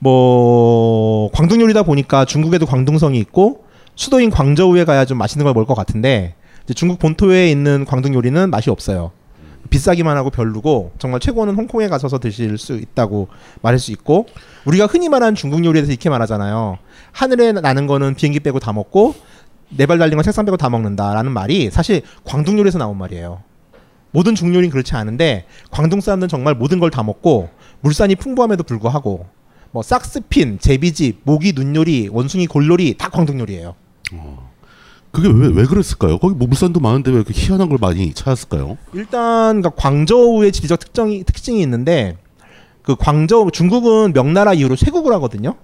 뭐 광둥 요리다 보니까 중국에도 광둥성이 있고 수도인 광저우에 가야 좀 맛있는 걸 먹을 것 같은데 중국 본토에 있는 광둥 요리는 맛이 없어요. 비싸기만 하고 별로고 정말 최고는 홍콩에 가셔서 드실 수 있다고 말할 수 있고 우리가 흔히 말하는 중국 요리에 대해서 이렇게 말하잖아요. 하늘에 나는 거는 비행기 빼고 다 먹고 네 발 달린 건 책상 빼고 다 먹는다라는 말이 사실 광둥 요리에서 나온 말이에요. 모든 요리는 그렇지 않은데 광둥 사람들은 정말 모든 걸 다 먹고 물산이 풍부함에도 불구하고 뭐 싹스핀, 제비집, 모기 눈요리, 원숭이 골요리 다 광둥 요리예요. 그게 왜, 왜 그랬을까요? 거기 뭐 물산도 많은데 왜 이렇게 희한한 걸 많이 찾았을까요? 일단 그러니까 광저우의 지리적 특정이 특징이 있는데 그 광저우 중국은 명나라 이후로 쇄국을 하거든요.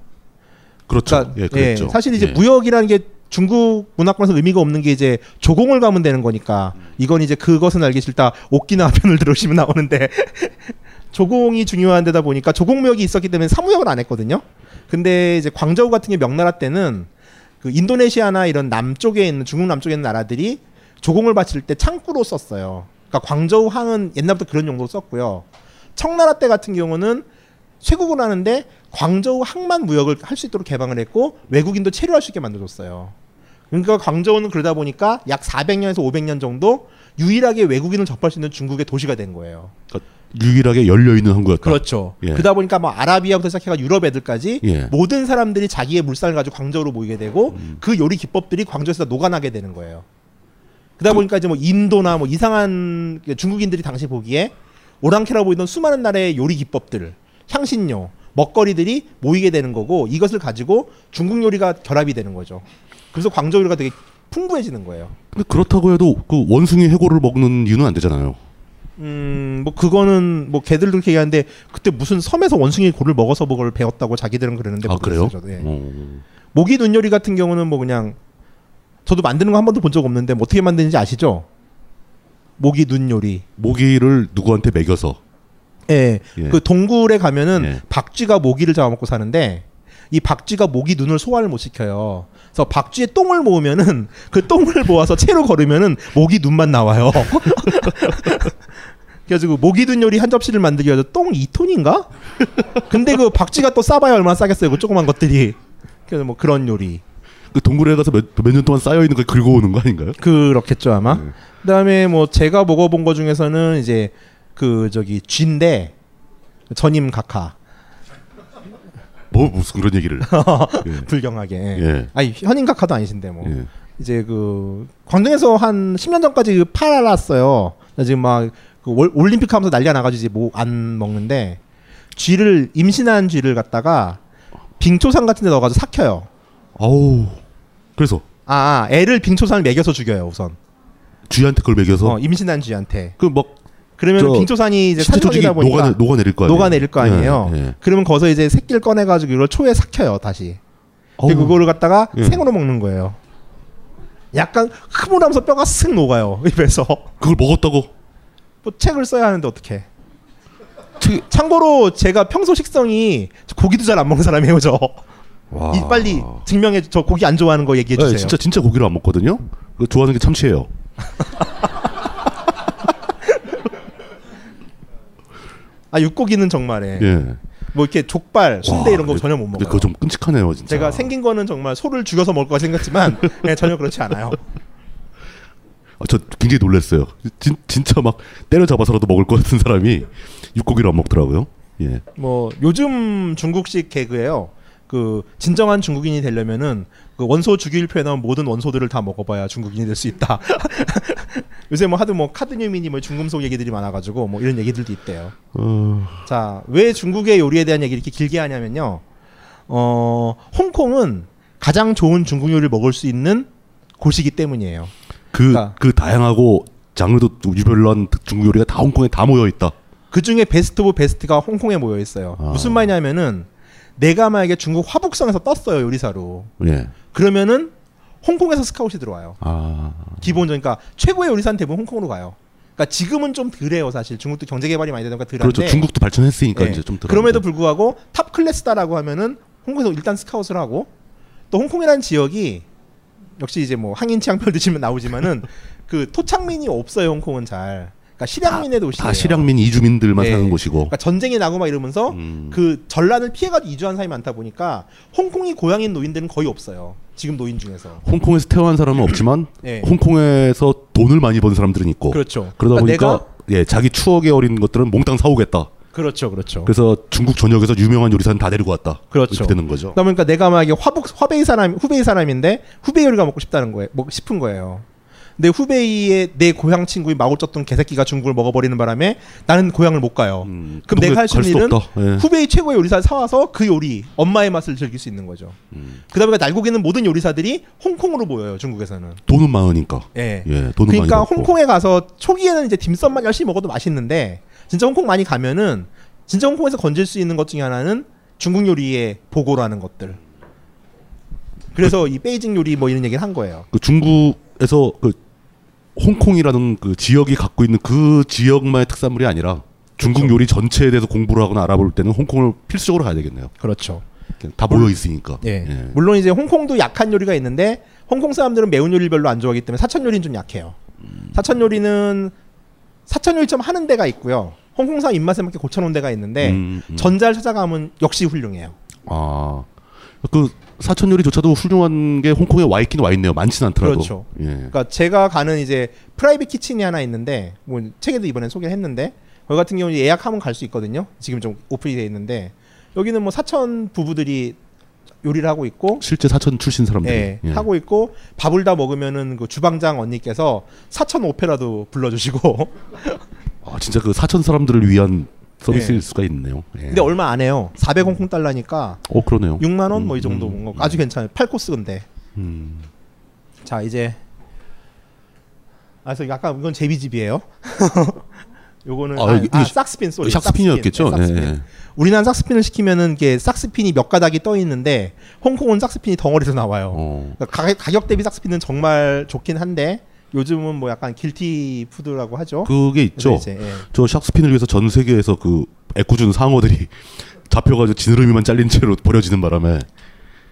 그렇죠. 예, 그랬죠. 예, 사실 이제 예. 무역이라는 게 중국 문화권에서 의미가 없는 게 이제 조공을 가면 되는 거니까 이건 이제 그것은 알기 싫다 오키나와 편을 들으시면 나오는데 조공이 중요한 데다 보니까 조공무역이 있었기 때문에 사무역을 안 했거든요. 근데 이제 광저우 같은 게 명나라 때는 그 인도네시아나 이런 남쪽에 있는 중국 남쪽에 있는 나라들이 조공을 바칠 때 창구로 썼어요. 그러니까 광저우 항은 옛날부터 그런 용도로 썼고요. 청나라 때 같은 경우는 쇄국을 하는데 광저우 항만 무역을 할 수 있도록 개방을 했고 외국인도 체류할 수 있게 만들어줬어요. 그러니까 광저우는 그러다 보니까 약 400년에서 500년 정도 유일하게 외국인을 접할 수 있는 중국의 도시가 된 거예요. 그러니까 유일하게 열려 있는 항구였다. 그렇죠. 예. 그러다 보니까 뭐 아라비아부터 시작해가 유럽 애들까지 예. 모든 사람들이 자기의 물산을 가지고 광저우로 모이게 되고 음. 그 요리 기법들이 광저우에서 녹아나게 되는 거예요. 그러다 보니까 이제 뭐 인도나 뭐 이상한 중국인들이 당시 보기에 오랑캐라 보이던 수많은 나라의 요리 기법들, 향신료, 먹거리들이 모이게 되는 거고 이것을 가지고 중국 요리가 결합이 되는 거죠. 그래서 광저우 요리가 되게 풍부해지는 거예요. 근데 그렇다고 해도 그 원숭이 해골을 먹는 이유는 안 되잖아요. 음, 뭐 그거는 뭐 걔들도 그렇게 얘기하는데 그때 무슨 섬에서 원숭이 골을 먹어서 그걸 배웠다고 자기들은 그러는데 아 그래요? 모르겠어요, 저도. 예. 어. 모기 눈 요리 같은 경우는 뭐 그냥 저도 만드는 거 한 번도 본 적 없는데 뭐 어떻게 만드는지 아시죠? 모기 눈 요리. 모기를 누구한테 먹여서 예. 예. 그 동굴에 가면은 예. 박쥐가 모기를 잡아먹고 사는데 이 박쥐가 모기 눈을 소화를 못 시켜요. 그래서 박쥐의 똥을 모으면은 *laughs* 그 똥을 모아서 채로 걸으면은 모기 눈만 나와요. *laughs* 그래가지고 모기 눈 요리 한 접시를 만들기 위해서 똥 2톤인가? 근데 그 박쥐가 또 싸봐야 얼마나 싸겠어요. 그 조그만 것들이. 그래서 뭐 그런 요리. 그 동굴에 가서 몇년 동안 쌓여 있는 걸 긁어오는 거 아닌가요? 그렇겠죠 아마. 네. 그다음에 뭐 제가 먹어본 거 중에서는 이제 그 저기 쥐인데 전임 각하 뭐 무슨 그런 얘기를? *laughs* 예. 불경하게. 예. 아니 현임 각하도 아니신데 뭐. 예. 이제 그 광동에서 한 10년 전까지 그 팔았어요. 나 지금 막 그 올림픽 하면서 난리가 나가지고 뭐 안 먹는데 쥐를 임신한 쥐를 갖다가 빙초산 같은 데 넣어가지고 삭혀요. 아우. 그래서 아, 아, 애를 빙초산을 먹여서 죽여요 우선. 쥐한테 그걸 먹여서 어, 임신한 쥐한테. 그막 그러면 저 빙초산이 이제 산성이다 보니까 녹아 녹아내릴 거 아니에요. 녹아내릴 거 아니에요. 예, 예. 그러면 거기서 이제 새끼를 꺼내가지고 이걸 초에 삭혀요 다시. 어우, 그리고 그거를 갖다가 예. 생으로 먹는 거예요. 약간 흐물하면서 뼈가 쓱 녹아요 *laughs* 입에서. 그걸 먹었다고? 뭐 책을 써야 하는데 어떻게? 책- 참고로 제가 평소 식성이 고기도 잘 안 먹는 사람이에요 저. 와. 이 빨리 증명해 저 고기 안 좋아하는 거 얘기해 주세요. 네, 진짜 진짜 고기를 안 먹거든요. 그 좋아하는 게 참치예요. *laughs* 아 육고기는 정말에 예. 뭐 이렇게 족발, 순대 와, 이런 거 전혀 못 먹어요. 그거 좀 끔찍하네요, 진짜. 제가 생긴 거는 정말 소를 죽여서 먹을 거 생겼지만 *laughs* 네, 전혀 그렇지 않아요. 아, 저 굉장히 놀랐어요. 진, 진짜 막 때려잡아서라도 먹을 것 같은 사람이 육고기를 안 먹더라고요. 예. 뭐 요즘 중국식 개그예요. 그 진정한 중국인이 되려면은 그 원소 주기를 표현한 모든 원소들을 다 먹어봐야 중국인이 될 수 있다. *laughs* 요새 뭐 하도 뭐 카드뮴이니 뭐 중금속 얘기들이 많아가지고 뭐 이런 얘기들도 있대요. 어, 자, 왜 중국의 요리에 대한 얘기를 이렇게 길게 하냐면요. 어, 홍콩은 가장 좋은 중국 요리를 먹을 수 있는 곳이기 때문이에요. 그, 그러니까- 그 다양하고 장르도 유별난 중국 요리가 다 홍콩에 다 모여 있다. 그 중에 best of best가 홍콩에 모여 있어요. 아. 무슨 말이냐면은 내가 만약에 중국 화북성에서 떴어요 요리사로. 예. 그러면은 홍콩에서 스카웃이 들어와요. 아, 기본적인 그러니까 최고의 요리사는 대부분 홍콩으로 가요. 그러니까 지금은 좀 덜해요 사실 중국도 경제 개발이 많이 되니까 덜한데. 그렇죠. 중국도 발전했으니까 예. 이제 좀 덜해. 그럼에도 불구하고 top class다라고 하면은 홍콩에서 일단 스카웃을 하고 또 홍콩이라는 지역이 역시 이제 뭐 항인 치앙별 드시면 나오지만은 *laughs* 그 토착민이 없어요 홍콩은 잘. 그러니까 실향민의 도시예요. 다 실향민 이주민들만 예. 사는 곳이고. 그러니까 전쟁이 나고 막 이러면서 음. 그 전란을 피해가지고 이주한 사람이 많다 보니까 홍콩이 고향인 노인들은 거의 없어요. 지금 노인 중에서. 홍콩에서 태어난 사람은 없지만 예. *clears throat* 홍콩에서 돈을 많이 번 사람들은 있고. 그렇죠. 그러다 그러니까 보니까 예, 자기 추억에 어린 것들은 몽땅 사오겠다. 그렇죠, 그렇죠. 그래서 중국 전역에서 유명한 요리사는 다 데리고 왔다. 그렇죠. 이렇게 되는 거죠. 그러다 보니까 내가 만약에 화북 화베이 사람 후베이 사람인데 후베이 요리가 먹고 싶다는 거예요. 먹고 싶은 거예요. 근데 후베이의 내 고향 친구인 마오쩌둥 개새끼가 중국을 먹어버리는 바람에 나는 고향을 못 가요. 음, 그럼 내가 할수갈 있는. 예. 후베이 최고의 요리사를 사와서 그 요리 엄마의 맛을 즐길 수 있는 거죠. 음. 그다음에 날고 있는 모든 요리사들이 홍콩으로 모여요. 중국에서는. 돈은 많으니까. 예. 예, 돈은 그러니까. 홍콩에 가서 초기에는 이제 딤섬만 열심히 먹어도 맛있는데 진짜 홍콩 많이 가면은 진짜 홍콩에서 건질 수 있는 것 중에 하나는 중국 요리의 보고라는 것들. 그래서 이 베이징 요리 뭐 이런 얘기를 한 거예요. 그 중국에서 그 홍콩이라는 그 지역이 갖고 있는 그 지역만의 특산물이 아니라 중국 그렇죠. 요리 전체에 대해서 공부를 하거나 알아볼 때는 홍콩을 필수적으로 가야 되겠네요. 그렇죠. 다 모여 있으니까. 예. 예. 물론 이제 홍콩도 약한 요리가 있는데 홍콩 사람들은 매운 요리를 별로 안 좋아하기 때문에 사천 요리는 좀 약해요. 사천 요리는 사천 요리점 하는 데가 있고요. 홍콩 사람 입맛에 맞게 고쳐놓은 데가 있는데 음, 음. 전자를 찾아가면 역시 훌륭해요. 아, 그 사천 요리조차도 훌륭한 게 홍콩에 와 있긴 와 있네요. 많지는 않더라도. 그렇죠. 예. 그러니까 제가 가는 이제 private kitchen이 하나 있는데 뭐 책에도 이번에 소개했는데 거기 같은 경우는 예약하면 갈 수 있거든요. 지금 좀 오픈이 돼 있는데 여기는 뭐 사천 부부들이 요리를 하고 있고 실제 사천 출신 사람들이 예, 예. 하고 있고 밥을 다 먹으면은 그 주방장 언니께서 사천 오페라도 불러주시고 아, 진짜 그 사천 사람들을 위한 서비스일 예. 수가 있네요. 예. 근데 얼마 안 해요. 400 홍콩 달러니까 어 그러네요. 6만 원 뭐이 음, 정도 음, 뭐 아주 괜찮아요. 8코스 근데 음. 자 이제 아 그래서 약간 이건 제비집이에요. *laughs* 요거는 아, 아, 아, 싹스핀 sorry 샥스핀이었겠죠? 싹스핀. 예. 우리나라 싹스핀을 시키면은 이게 싹스핀이 몇 가닥이 떠 있는데 홍콩은 싹스핀이 덩어리로 나와요. 어. 그러니까 가격 대비 싹스핀은 정말 좋긴 한데 요즘은 뭐 약간 guilty food라고 하죠. 그게 있죠. 이제, 예. 저 샥스핀을 위해서 전 세계에서 그 애꿎은 상어들이 *laughs* 잡혀가지고 지느러미만 잘린 채로 버려지는 바람에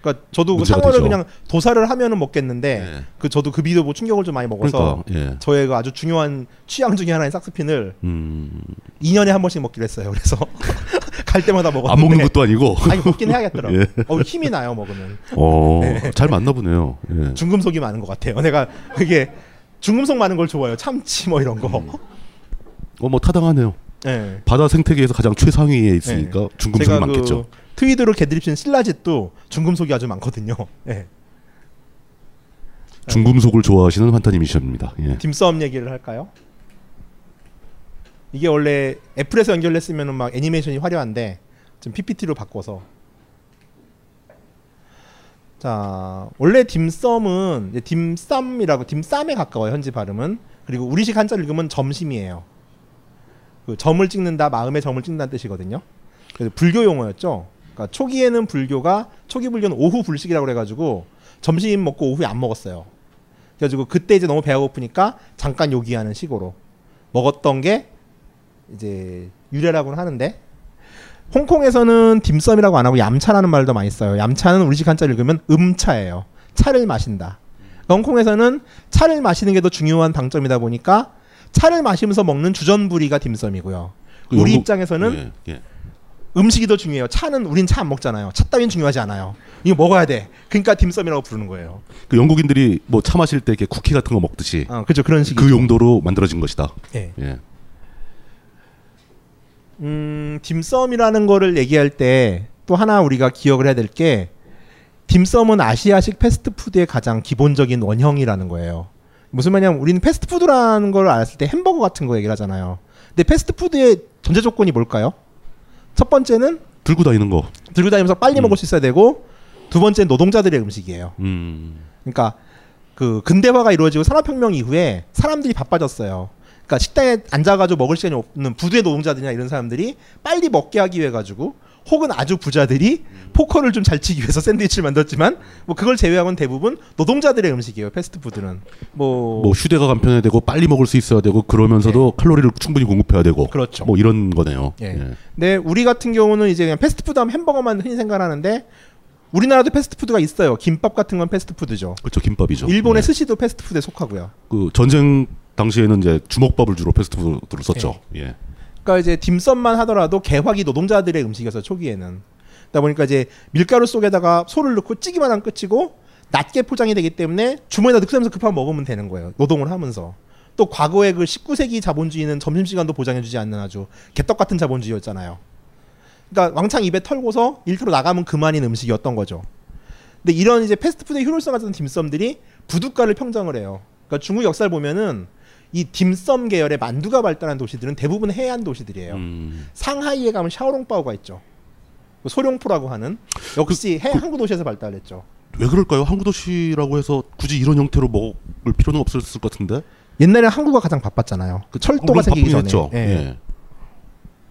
그러니까 저도 그 상어를 되죠. 그냥 도살을 하면은 먹겠는데 예. 그 저도 그 비도 뭐 충격을 좀 많이 먹어서 그러니까 예. 저의 그 아주 중요한 취향 중에 하나인 싹스핀을 음, 2년에 한 번씩 먹기로 했어요. 그래서 *laughs* 갈 때마다 먹었는데 안 먹는 것도 아니고 아니 먹긴 해야겠더라고. *laughs* 예. 어 힘이 나요 먹으면. 어, 네. 잘 맞나 보네요. 예. 중금속이 많은 것 같아요. 내가 그게 중금속 많은 걸 좋아해요. 참치 뭐 이런 거. 어, 뭐 타당하네요. 예. 바다 생태계에서 가장 최상위에 있으니까 네. 중금속이 제가 많겠죠. 그 트위드로 개드립신 신라짓도 중금속이 아주 많거든요. *laughs* 예. 중금속을 좋아하시는 환타님이십니다. 예. 딤섬 얘기를 할까요? 이게 원래 애플에서 연결했으면 막 애니메이션이 화려한데 지금 PPT로 바꿔서 자 원래 딤섬은 딤쌈이라고 딤쌈에 가까워요 현지 발음은 그리고 우리식 한자 읽으면 점심이에요. 그 점을 찍는다 마음의 점을 찍는다는 뜻이거든요. 그래서 불교 용어였죠. 그러니까 초기에는 불교가 초기 불교는 오후 불식이라고 그래가지고 점심 먹고 오후에 안 먹었어요. 그래가지고 그때 이제 너무 배가 고프니까 잠깐 요기하는 식으로 먹었던 게 이제 유래라고는 하는데 홍콩에서는 딤섬이라고 안 하고 얌차라는 말도 많이 써요. 얌차는 우리식 한자 읽으면 음차예요. 차를 마신다. 그러니까 홍콩에서는 차를 마시는 게 더 중요한 방점이다 보니까 차를 마시면서 먹는 주전부리가 딤섬이고요. 그 우리 영국- 입장에서는 예, 예. 음식이 더 중요해요. 차는 우린 차 안 먹잖아요. 차 따윈 중요하지 않아요. 이거 먹어야 돼. 그러니까 딤섬이라고 부르는 거예요. 그 영국인들이 뭐 차 마실 때 이렇게 쿠키 같은 거 먹듯이 어, 그죠 그런 식이. 그 용도로 만들어진 것이다. 예. 예. 음, 딤섬이라는 거를 얘기할 때 또 하나 우리가 기억을 해야 될 게 딤섬은 아시아식 패스트푸드의 가장 기본적인 원형이라는 거예요. 무슨 말이냐면 우리는 패스트푸드라는 걸 알았을 때 햄버거 같은 거 얘기를 하잖아요. 근데 패스트푸드의 전제 조건이 뭘까요? 첫 번째는 들고 다니는 거. 들고 다니면서 빨리 먹을 수 있어야 되고 두 번째는 노동자들의 음식이에요. 음. 그러니까 그 근대화가 이루어지고 산업혁명 이후에 사람들이 바빠졌어요. 그러니까 식당에 앉아가지고 먹을 시간이 없는 부두의 노동자들이나 이런 사람들이 빨리 먹게 하기 위해 가지고 혹은 아주 부자들이 포커를 좀 잘 치기 위해서 샌드위치를 만들었지만 뭐 그걸 제외하고는 대부분 노동자들의 음식이에요. 패스트푸드는 뭐, 뭐 휴대가 간편해야 되고 빨리 먹을 수 있어야 되고 그러면서도 칼로리를 충분히 공급해야 되고 네. 그렇죠. 뭐 이런 거네요. 예. 예. 근데 우리 같은 경우는 이제 그냥 패스트푸드 하면 햄버거만 흔히 생각하는데 우리나라도 패스트푸드가 있어요. 김밥 같은 건 패스트푸드죠. 그렇죠. 김밥이죠. 일본의 예. 스시도 패스트푸드에 속하고요. 그 전쟁 당시에는 이제 주먹밥을 주로 패스트푸드로 썼죠. 예. 그러니까 이제 딤섬만 하더라도 개화기 노동자들의 음식이어서 초기에는 그러다 보니까 이제 밀가루 속에다가 소를 넣고 찌기만 하면 끝이고 낮게 포장이 되기 때문에 주머니에다 넣고 면서 급하게 먹으면 되는 거예요. 노동을 하면서 또 과거에 그 19세기 자본주의는 점심시간도 보장해주지 않는 아주 개떡 같은 자본주의였잖아요. 그러니까 왕창 입에 털고서 일터로 나가면 그만인 음식이었던 거죠. 근데 이런 이제 패스트푸드의 효율성 같은 딤섬들이 부둣가를 평정을 해요. 그러니까 중국 역사를 보면은 이 딤섬 계열의 만두가 발달한 도시들은 대부분 해안 도시들이에요. 음. 상하이에 가면 샤오롱바오가 있죠. 그 소룡포라고 하는 역시 해 항구 도시에서 발달했죠. 왜 그럴까요? 항구 도시라고 해서 굳이 이런 형태로 먹을 필요는 없었을 것 같은데. 옛날에 항구가 가장 바빴잖아요. 그 철도가 생기기 전에. 했죠. 예. 예.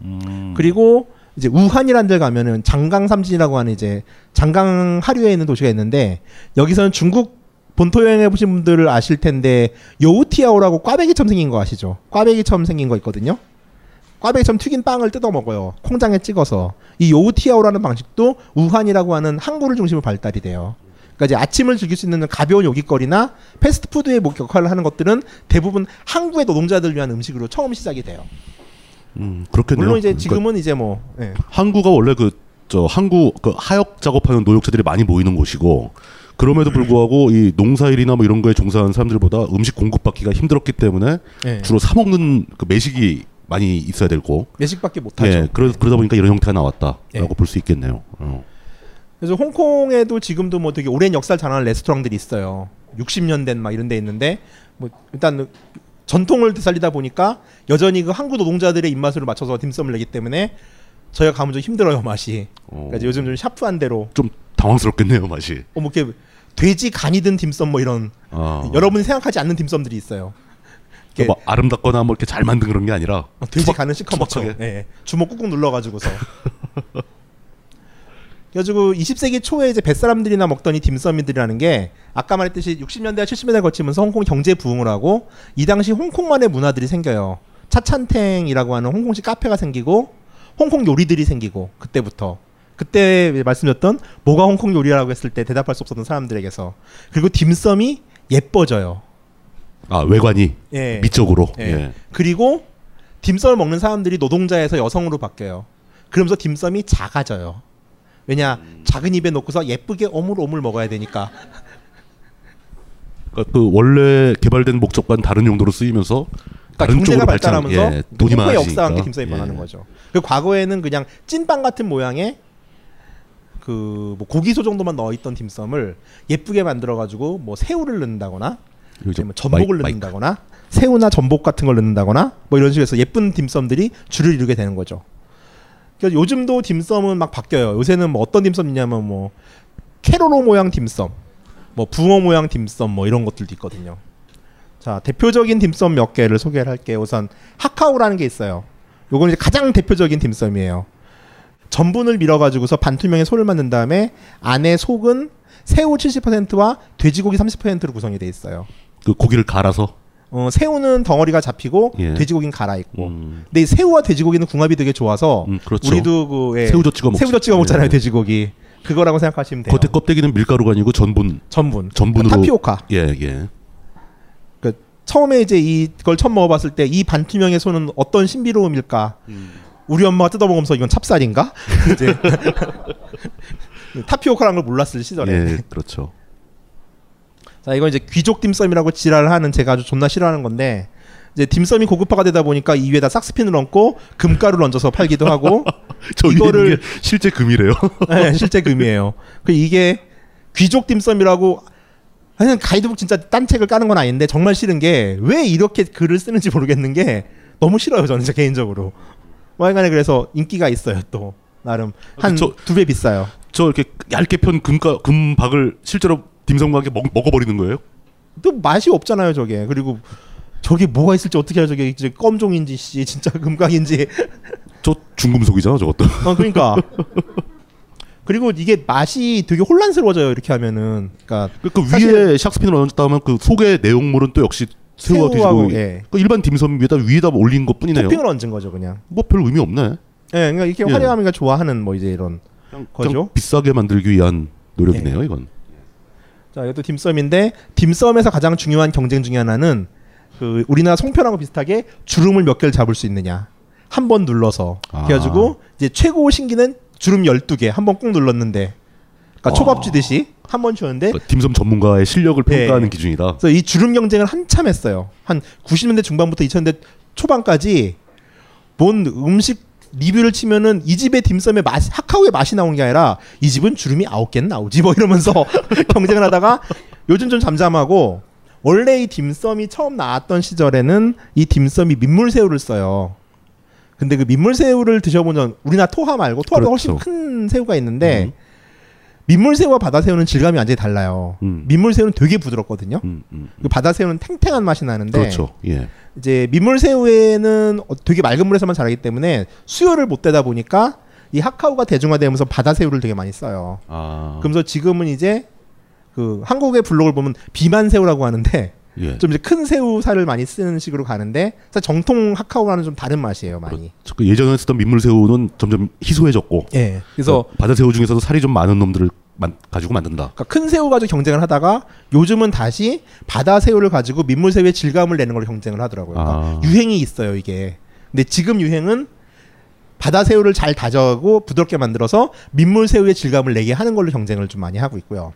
음. 그리고 이제 우한이라는 데 가면은 장강 삼진이라고 하는 이제 장강 하류에 있는 도시가 있는데 여기서는 중국 본토 여행 해 보신 분들을 아실 텐데 요우티아오라고 꽈배기처럼 생긴 거 아시죠? 꽈배기처럼 생긴 거 있거든요. 꽈배기처럼 튀긴 빵을 뜯어 먹어요. 콩장에 찍어서 이 요우티아오라는 방식도 우한이라고 하는 항구를 중심으로 발달이 돼요. 그러니까 이제 아침을 즐길 수 있는 가벼운 요깃거리나 패스트푸드의 목 역할을 하는 것들은 대부분 항구의 노동자들 위한 음식으로 처음 시작이 돼요. 음, 그렇겠네요. 물론 이제 그러니까 지금은 이제 뭐 예. 항구가 원래 그 저 항구 그 하역 작업하는 노역자들이 많이 모이는 곳이고 그럼에도 불구하고 이 농사일이나 뭐 이런 거에 종사하는 사람들보다 음식 공급받기가 힘들었기 때문에 예. 주로 사 먹는 그 매식이 많이 있어야 되고 매식밖에 못하죠. 예, 그러, 그러다 보니까 이런 형태가 나왔다라고 예. 볼수 있겠네요. 어. 그래서 홍콩에도 지금도 뭐 되게 오랜 역사를 자랑하는 레스토랑들이 있어요. 60년 된 막 이런 데 있는데 뭐 일단 전통을 되살리다 보니까 여전히 그 항구 노동자들의 입맛으로 맞춰서 딤섬을 내기 때문에 저희가 가면 좀 힘들어요 맛이. 어. 그러니까 요즘 좀 샤프한 대로 좀 당황스럽겠네요, 맛이. 어, 뭐 이렇게 돼지 간이 든 딤섬 뭐 이런 아. 여러분이 생각하지 않는 딤섬들이 있어요. 이렇게 뭐 아름답거나 뭐 이렇게 잘 만든 그런 게 아니라 어, 돼지 투박- 가는 시커멓죠. 투박하게. 예. 주먹 꾹꾹 눌러가지고서. *laughs* 그래가지고 20세기 초에 이제 뱃사람들이나 먹던 이 딤섬이들이라는 게 아까 말했듯이 60년대와 70년대 거치면서 홍콩 경제 부흥을 하고 이 당시 홍콩만의 문화들이 생겨요. 차찬탱이라고 하는 홍콩식 카페가 생기고 홍콩 요리들이 생기고 그때부터 그때 말씀드렸던 뭐가 홍콩 요리라고 했을 때 대답할 수 없었던 사람들에게서 그리고 딤섬이 예뻐져요. 아 외관이 예. 미적으로 예. 예. 그리고 딤섬을 먹는 사람들이 노동자에서 여성으로 바뀌어요. 그러면서 딤섬이 작아져요. 왜냐 작은 입에 넣고서 예쁘게 오물오물 먹어야 되니까. 그러니까 그 원래 개발된 목적과는 다른 용도로 쓰이면서 그러니까 다른 경제가 쪽으로 발전, 발달하면서 예, 돈이 많아지니까 역사와 함께 딤섬이 예. 변하는 거죠. 그 과거에는 그냥 찐빵 같은 모양의 그 뭐 고기소 정도만 넣어 있던 딤섬을 예쁘게 만들어 가지고 뭐 새우를 넣는다거나 뭐 전복을 마이- 넣는다거나 새우나 전복 같은 걸 넣는다거나 뭐 이런 식으로 해서 예쁜 딤섬들이 줄을 이루게 되는 거죠. 그러니까 요즘도 딤섬은 막 바뀌어요. 요새는 뭐 어떤 딤섬 있냐면 뭐 캐로로 모양 딤섬, 뭐 붕어 모양 딤섬 뭐 이런 것들도 있거든요. 자 대표적인 딤섬 몇 개를 소개를 할게요. 우선 하카오라는 게 있어요. 요건 이제 가장 대표적인 딤섬이에요. 전분을 밀어가지고서 반투명의 소를 만든 다음에 안에 속은 새우 70%와 돼지고기 30%로 구성이 돼 있어요. 그 고기를 갈아서 어, 새우는 덩어리가 잡히고 예. 돼지고기는 갈아 있고. 음, 근데 이 새우와 돼지고기는 궁합이 되게 좋아서 음, 그렇죠. 우리도 그 예, 새우젓 찍어 먹죠. 새우젓 찍어 먹잖아요 예. 돼지고기. 그거라고 생각하시면 돼요. 겉에 껍데기는 밀가루가 아니고 전분 전분. 전분으로 타피오카. 예 예. 그 처음에 이제 이걸 처음 먹어봤을 때 이 반투명의 소는 어떤 신비로움일까? 우리 엄마가 뜯어먹으면서 이건 찹쌀인가? *laughs* 이제 타피오카라는 걸 몰랐을 시절에. 예 그렇죠. 자 이건 이제 귀족 딤섬이라고 지랄을 하는 제가 아주 존나 싫어하는 건데 이제 딤섬이 고급화가 되다 보니까 이 위에다 삭스핀을 얹고 금가루를 얹어서 팔기도 하고 *laughs* 이거를- 실제 금이래요. *laughs* 네, 실제 금이에요. 그 이게 귀족 딤섬이라고 그냥 가이드북 진짜 딴 책을 까는 건 아닌데 정말 싫은 게 왜 이렇게 글을 쓰는지 모르겠는 게 너무 싫어요 저는 개인적으로. 와이간에 그래서 인기가 있어요 또. 나름. 한 저- 두배 비싸요. 저 이렇게 얇게 편 금가 금박을 실제로 딤섬과 함께 먹, 먹어버리는 거예요? 또 맛이 없잖아요 저게. 그리고 저게 뭐가 있을지 어떻게 알아 저게 이제 껌종인지 씨 진짜 *laughs* 금각인지. 저 중금속이잖아 저것도. 어 그러니까. 그리고 이게 맛이 되게 혼란스러워져요 이렇게 하면은. 그러니까 그, 그 위에 샥스핀을 얹었다 하면 그 속의 내용물은 또 역시 새우와 돼지고기. 예. 그 일반 딤섬 위에다 위에다 올린 것 뿐이네요. 토핑을 얹은 거죠 그냥 뭐 별 의미 없네. 예 그러니까 이렇게 예. 화려함이가 좋아하는 뭐 이제 이런 그냥 거죠 비싸게 만들기 위한 노력이네요 예. 이건. 자 이것도 딤섬인데 딤섬에서 가장 중요한 경쟁 중에 하나는 그 우리나라 송편하고 비슷하게 주름을 몇 개를 잡을 수 있느냐 한 번 눌러서 아. 그래가지고 이제 최고 신기는 주름 12개 한 번 꾹 눌렀는데 그러니까 아. 초밥 쥐듯이 한번 쥐었는데 그 딤섬 전문가의 실력을 예. 평가하는 기준이다. 그래서 이 주름 경쟁을 한참 했어요. 한 90년대 중반부터 2000년대 초반까지 뭔 음식 리뷰를 치면은 이 집의 딤섬의 맛, 하카오의 맛이 나오는 게 아니라 이 집은 주름이 아홉 개는 나오지 뭐 이러면서 *laughs* 경쟁을 하다가 요즘 좀 잠잠하고 원래 이 딤섬이 처음 나왔던 시절에는 이 딤섬이 민물새우를 써요. 근데 그 민물새우를 드셔보면 우리나라 토하 말고 토하보다 훨씬 그렇죠. 큰 새우가 있는데 음. 민물새우와 바다새우는 질감이 완전히 달라요. 음. 민물새우는 되게 부드럽거든요. 음, 음. 그 바다새우는 탱탱한 맛이 나는데 그렇죠. 예. 이제 민물새우에는 어- 되게 맑은 물에서만 자라기 때문에 수요를 못 대다 보니까 이 하카오가 대중화되면서 바다새우를 되게 많이 써요. 아. 그러면서 지금은 이제 그 한국의 블록을 보면 비만새우라고 하는데 예. 좀 이제 큰 새우살을 많이 쓰는 식으로 가는데 사실 정통 하카오와는 좀 다른 맛이에요, 많이. 저- 그 예전에 쓰던 민물새우는 점점 희소해졌고. 예. 그래서 그 바다새우 중에서도 살이 좀 많은 놈들을 만, 가지고 만든다. 그러니까 큰 새우 가지고 경쟁을 하다가 요즘은 다시 바다 새우를 가지고 민물 새우의 질감을 내는 걸 경쟁을 하더라고요. 그러니까 아. 유행이 있어요 이게. 근데 지금 유행은 바다 새우를 잘 다져고 부드럽게 만들어서 민물 새우의 질감을 내게 하는 걸로 경쟁을 좀 많이 하고 있고요.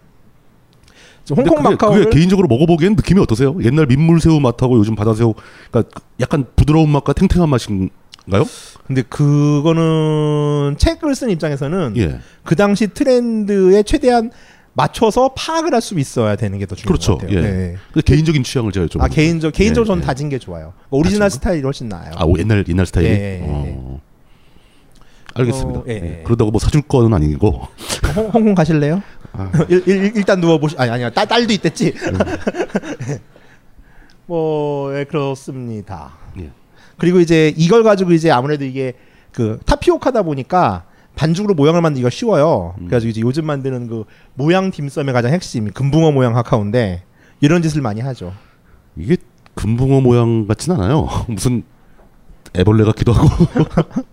홍콩 그게, 마카오를 그게 개인적으로 먹어보기엔 느낌이 어떠세요? 옛날 민물새우 맛하고 요즘 바다새우, 그러니까 약간 부드러운 맛과 탱탱한 맛인가요? 근데 그거는 책을 쓴 입장에서는 예. 그 당시 트렌드에 최대한 맞춰서 파악을 할 수 있어야 되는 게 더 중요한 그렇죠. 것 같아요. 예. 네. 근데 개인적인 취향을 제가 좀. 아 개인적 개인적으로 예, 저는 예. 다진 게 좋아요. 오리지널 다진 거? 스타일이 훨씬 나아요. 아, 오, 옛날 옛날 스타일이. 예, 예, 예, 어. 알겠습니다. 어. 예. 그러다가 뭐 사줄 거는 아니고. 홍, 홍콩 가실래요? 아. 일, 일, 일 단 누워 보시. 아니 아니야. 딸 딸도 있댔지. *laughs* 뭐 예, 그렇습니다. 예. 그리고 이제 이걸 가지고 이제 아무래도 이게 그 타피오카다 보니까 반죽으로 모양을 만들기가 쉬워요. 그래가지고 이제 요즘 만드는 그 모양 딤섬의 가장 핵심 금붕어 모양 카카오인데 이런 짓을 많이 하죠. 이게 금붕어 모양 같진 않아요. *laughs* 무슨 애벌레 같기도 하고. *laughs*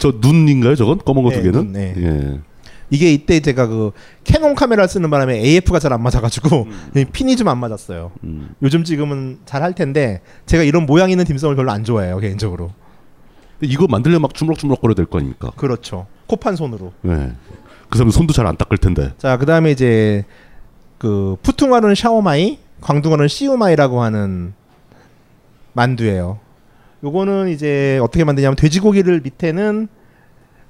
저 눈인가요? 저건 검은 거두 네, 개는? 눈, 네. 예. 이게 이때 제가 그 캐논 카메라 쓰는 바람에 AF가 잘 안 맞아가지고 핀이 좀 안 맞았어요. 음. 요즘 지금은 잘 할 텐데 제가 이런 모양 있는 딤섬을 별로 안 좋아해요 개인적으로. 이거 만들려면 막 주물럭주물럭거려야 될거 아닙니까? 그렇죠. 코 판 손으로. 예. 그 사람 손도 잘 안 닦을 텐데. 자, 그 다음에 이제 그 푸퉁어는 샤오마이, 광둥어는 시우마이라고 하는 만두예요. 요거는 이제 어떻게 만드냐면 돼지고기를 밑에는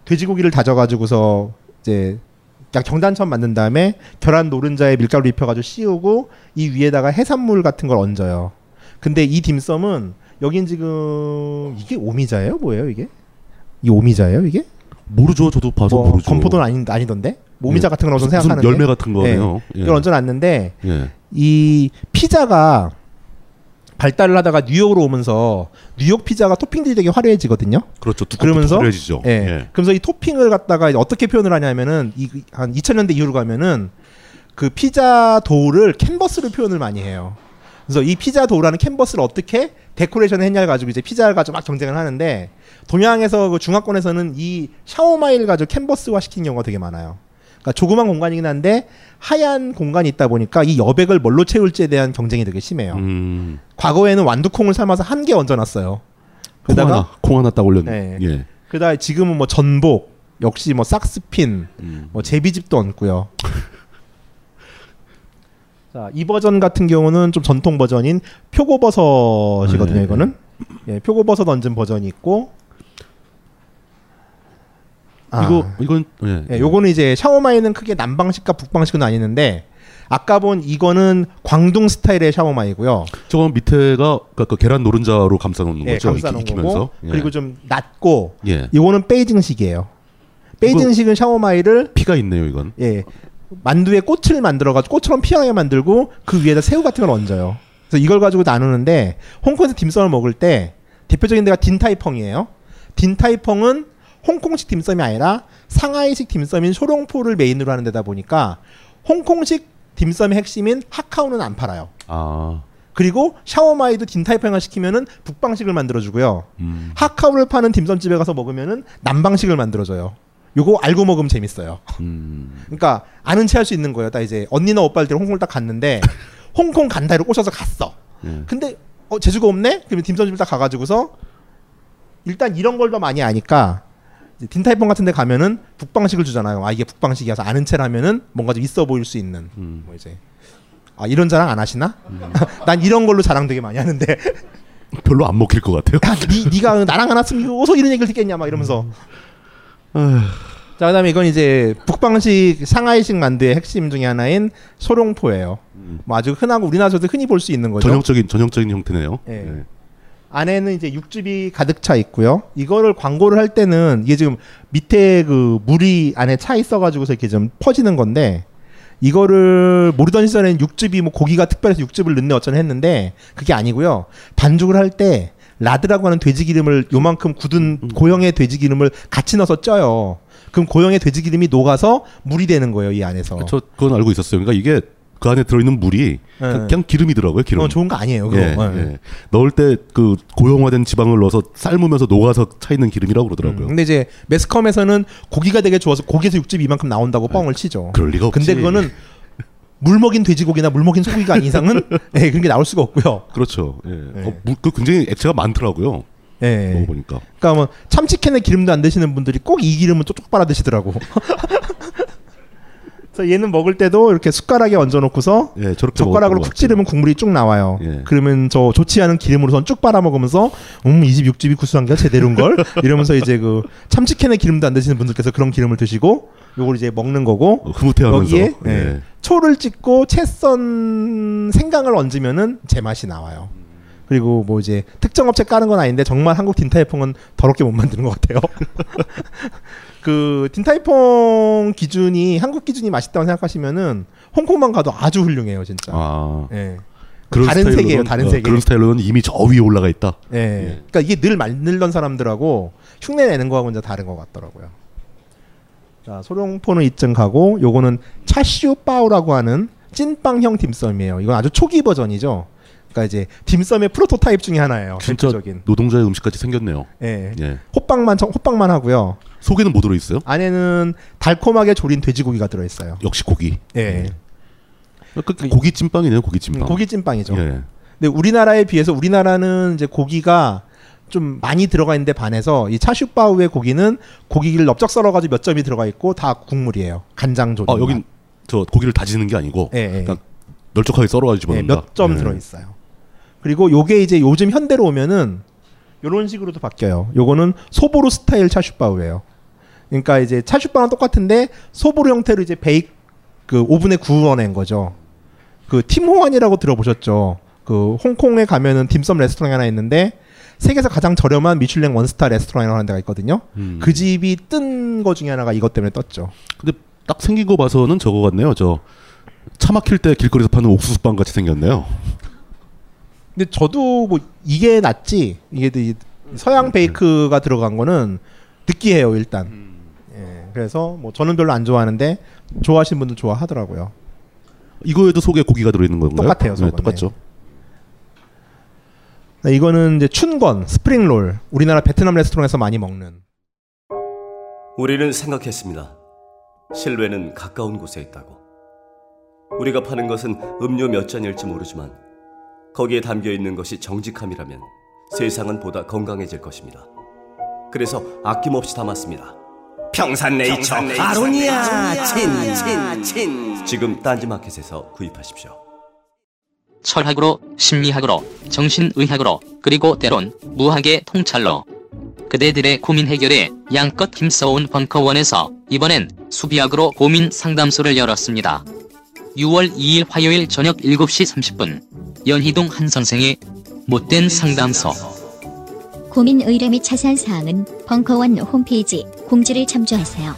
돼지고기를 다져 가지고서 이제 약 정단처럼 만든 다음에 계란 노른자에 밀가루 입혀가지고 씌우고 이 위에다가 해산물 같은 걸 얹어요. 근데 이 딤섬은 여긴 지금 이게 오미자예요? 뭐예요 이게? 이 오미자예요 이게? 모르죠. 저도 봐서 뭐 모르죠. 건포도는 아니, 아니던데? 오미자 예. 같은 거라고 무슨 생각하는데 열매 같은 거네요. 예. 이걸 얹어놨는데 예. 이 피자가 발달을 하다가 뉴욕으로 오면서 뉴욕 피자가 토핑들이 되게 화려해지거든요. 그렇죠. 그러면서 화려해지죠. 예. 예. 그러면서 이 토핑을 갖다가 어떻게 표현을 하냐면은 이 한 2000년대 이후로 가면은 그 피자 dough를 캔버스로 표현을 많이 해요. 그래서 이 피자 dough라는 캔버스를 어떻게 데코레이션을 했냐를 가지고 이제 피자를 가지고 막 경쟁을 하는데 동양에서 그 중화권에서는 이 샤오마이를 가지고 캔버스화 시킨 경우가 되게 많아요. 그러니까 조그만 공간이긴 한데 하얀 공간이 있다 보니까 이 여백을 뭘로 채울지에 대한 경쟁이 되게 심해요. 음. 과거에는 완두콩을 삶아서 한 개 얹어놨어요. 콩 그러다가 하나, 콩 하나 딱 올렸네. 네. 예. 그다음에 지금은 뭐 전복 역시 뭐 삭스핀 음. 뭐 제비집도 얹고요. *laughs* 자, 이 버전 같은 경우는 좀 전통 버전인 표고버섯이거든요, 네. 이거는. 예, 표고버섯 얹은 버전이 있고 아, 이거 이건 예. 예, 요거는 이제 샤오마이는 크게 남방식과 북방식을 나누는데 아까 본 이거는 광둥 스타일의 샤오마이고요. 저건 밑에가 그러니까 그 계란 노른자로 감싸 놓는 예, 거죠. 감싸 놓은 익히-. 거고 예. 그리고 좀 낮고 예. 이거는 베이징식이에요. 베이징식은 샤오마이를 피가 있네요, 이건. 예 만두에 꽃을 만들어가지고 꽃처럼 피게 만들고 그 위에다 새우 같은 걸 얹어요. 그래서 이걸 가지고 나누는데 홍콩에서 딤섬을 먹을 때 대표적인 데가 딘타이펑이에요. 딘타이펑은 홍콩식 딤섬이 아니라 상하이식 딤섬인 쇼롱포를 메인으로 하는 데다 보니까 홍콩식 딤섬의 핵심인 하카오는 안 팔아요. 아. 그리고 샤오마이도 딘타이펑을 시키면은 북방식을 만들어주고요. 음. 하카오를 파는 딤섬집에 가서 먹으면은 남방식을 만들어줘요. 요거 알고 먹으면 재밌어요. 음. 그러니까 아는 체 할 수 있는 거예요. 딱 이제 언니나 오빠들 홍콩을 딱 갔는데 *laughs* 홍콩 간다 이러 꼬셔서 갔어. 예. 근데 어 재주가 없네? 그러면 딤섬집을 딱 가가지고서 일단 이런 걸 더 많이 아니까 딘타이펑 같은 데 가면은 북방식을 주잖아요. 아 이게 북방식이어서 아는 체라면은 뭔가 좀 있어 보일 수 있는 음. 뭐 이제 아 이런 자랑 안 하시나? *laughs* 난 이런 걸로 자랑 되게 많이 하는데 별로 안 먹힐 것 같아요. 야, 니, 니가 나랑 안 왔으면 어서 이런 얘기를 듣겠냐 막 이러면서 아휴. 자 그다음에 이건 이제 북방식 상하이식 만두의 핵심 중에 하나인 소룡포예요. 뭐 아주 흔하고 우리나라에서도 흔히 볼 수 있는 거죠. 전형적인 전형적인 형태네요. 예. 예. 안에는 이제 육즙이 가득 차 있고요. 이거를 광고를 할 때는 이게 지금 밑에 그 물이 안에 차 있어가지고서 이렇게 좀 퍼지는 건데 이거를 모르던 시절에는 육즙이 뭐 고기가 특별해서 육즙을 넣네 어쩌네 했는데 그게 아니고요. 반죽을 할 때 라드라고 하는 돼지 기름을 요만큼 굳은 고형의 돼지 기름을 같이 넣어서 쪄요. 그럼 고형의 돼지 기름이 녹아서 물이 되는 거예요 이 안에서. 저 그건 알고 있었어요. 그러니까 이게 그 안에 들어있는 물이 그냥, 그냥 기름이더라고요. 기름. 어, 좋은 거 아니에요. 그거. 예, 예. 예. 넣을 때 그 고형화된 지방을 넣어서 삶으면서 녹아서 차 있는 기름이라고 그러더라고요. 음, 근데 이제 매스컴에서는 고기가 되게 좋아서 고기에서 육즙이 이만큼 나온다고 뻥을 치죠. 그럴 리가 없지. 근데 그거는 물 먹인 돼지고기나 물 먹인 소고기가 아닌 이상은 예, *laughs* 그런 게 나올 수가 없고요. 그렇죠. 예. 예. 어, 물, 그 굉장히 액체가 많더라고요. 예. 먹어보니까. 그러니까 뭐 참치캔에 기름도 안 드시는 분들이 꼭 이 기름은 쪽쪽 빨아 드시더라고. *laughs* 그래서 얘는 먹을 때도 이렇게 숟가락에 얹어 놓고서 예, 젓가락으로 쿡것 찌르면 국물이 쭉 나와요. 예. 그러면 저 좋지 않은 기름으로선 쭉 빨아 먹으면서 음, 이 집 육즙이 구수한 게 제대로인 걸 *laughs* 이러면서 이제 그 참치캔에 기름도 안 드시는 분들께서 그런 기름을 드시고 요걸 이제 먹는 거고. 어, 흐뭇해하면서. 여기에 예. 예. 초를 찍고 채썬 생강을 얹으면은 제 맛이 나와요. 그리고 뭐 이제 특정 업체 까는 건 아닌데 정말 한국 딘타이퐁은 더럽게 못 만드는 것 같아요. *laughs* 그 딘타이퐁 기준이 한국 기준이 맛있다고 생각하시면은 홍콩만 가도 아주 훌륭해요, 진짜. 아. 예. 다른 스타일로는- 세계예요, 다른 어, 세계. 그런 스타일로는 이미 저 위에 올라가 있다. 예. 그러니까 이게 늘 만들던 사람들하고 흉내 내는 거하고 이제 다른 것 같더라고요. 자, 소룡포는 이쯤 가고 요거는 차슈 빠오라고 하는 찐빵형 딤섬이에요. 이건 아주 초기 버전이죠. 그러니까 이제 딤섬의 프로토타입 중에 하나예요. 진짜 대표적인. 노동자의 음식같이 생겼네요. 예. 예. 호빵만 청- 호빵만 하고요. 속에는 뭐 들어 있어요? 안에는 달콤하게 조린 돼지고기가 들어 있어요. 역시 고기. 예. 그 고기 찐빵이네요. 고기 찐빵. 음, 고기 찐빵이죠. 예. 근데 우리나라에 비해서 우리나라는 이제 고기가 좀 많이 들어가 있는데 반해서 이 차슈바우의 고기는 고기를 넓적 썰어가지고 몇 점이 들어가 있고 다 국물이에요. 간장 조림. 아 여긴 저 고기를 다지는 게 아니고 예, 예. 그냥 널쩍하게 썰어가지고 집어넣는다. 몇점 예. 들어 있어요. 그리고 요게 이제 요즘 현대로 오면은 요런 식으로도 바뀌어요. 요거는 소보루 스타일 차슈바우예요. 그러니까 이제 차슈바우랑 똑같은데 소보루 형태로 이제 bake 그 오븐에 구워낸 거죠. 그 팀호완이라고 들어보셨죠? 그 홍콩에 가면은 딤섬 레스토랑이 하나 있는데 세계에서 가장 저렴한 미슐랭 one star 레스토랑이라고 하는 데가 있거든요. 음. 그 집이 뜬 거 중에 하나가 이것 때문에 떴죠. 근데 딱 생긴 거 봐서는 저거 같네요. 저 차 막힐 때 길거리에서 파는 옥수수빵 같이 생겼네요. 근데 저도 뭐 이게 낫지 이게 이 서양 베이크가 들어간 거는 느끼해요 일단. 예, 그래서 뭐 저는 별로 안 좋아하는데 좋아하시는 분들 좋아하더라고요. 이거에도 속에 고기가 들어있는 건가요? 똑같아요, 네. 똑같죠. 네, 이거는 이제 춘건 스프링롤 우리나라 베트남 레스토랑에서 많이 먹는. 우리는 생각했습니다. 실외는 가까운 곳에 있다고. 우리가 파는 것은 음료 몇 잔일지 모르지만 거기에 담겨 있는 것이 정직함이라면 세상은 보다 건강해질 것입니다. 그래서 아낌없이 담았습니다. 평산네이처, 아로니아 친친친 지금 딴지마켓에서 구입하십시오. 철학으로, 심리학으로, 정신의학으로, 그리고 때론 무학의 통찰로 그대들의 고민 해결에 양껏 힘써온 벙커원에서 이번엔 수비학으로 고민 상담소를 열었습니다. 6월 2일 화요일 저녁 7시 30분 연희동 한 선생의 못된 상담소 고민 의뢰 및 자세한 사항은 벙커원 홈페이지 공지를 참조하세요.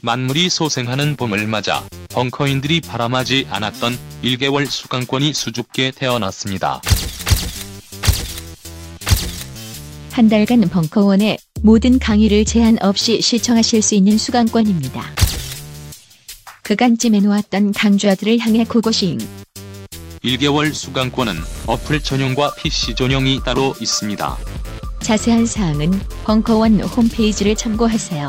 만물이 소생하는 봄을 맞아 벙커인들이 바람하지 않았던 1개월 수강권이 수줍게 태어났습니다. 한 달간 벙커원의 모든 강의를 제한 없이 시청하실 수 있는 수강권입니다. 그간 찜해놓았던 강좌들을 향해 고고싱 1개월 수강권은 어플 전용과 PC 전용이 따로 있습니다. 자세한 사항은 벙커원 홈페이지를 참고하세요.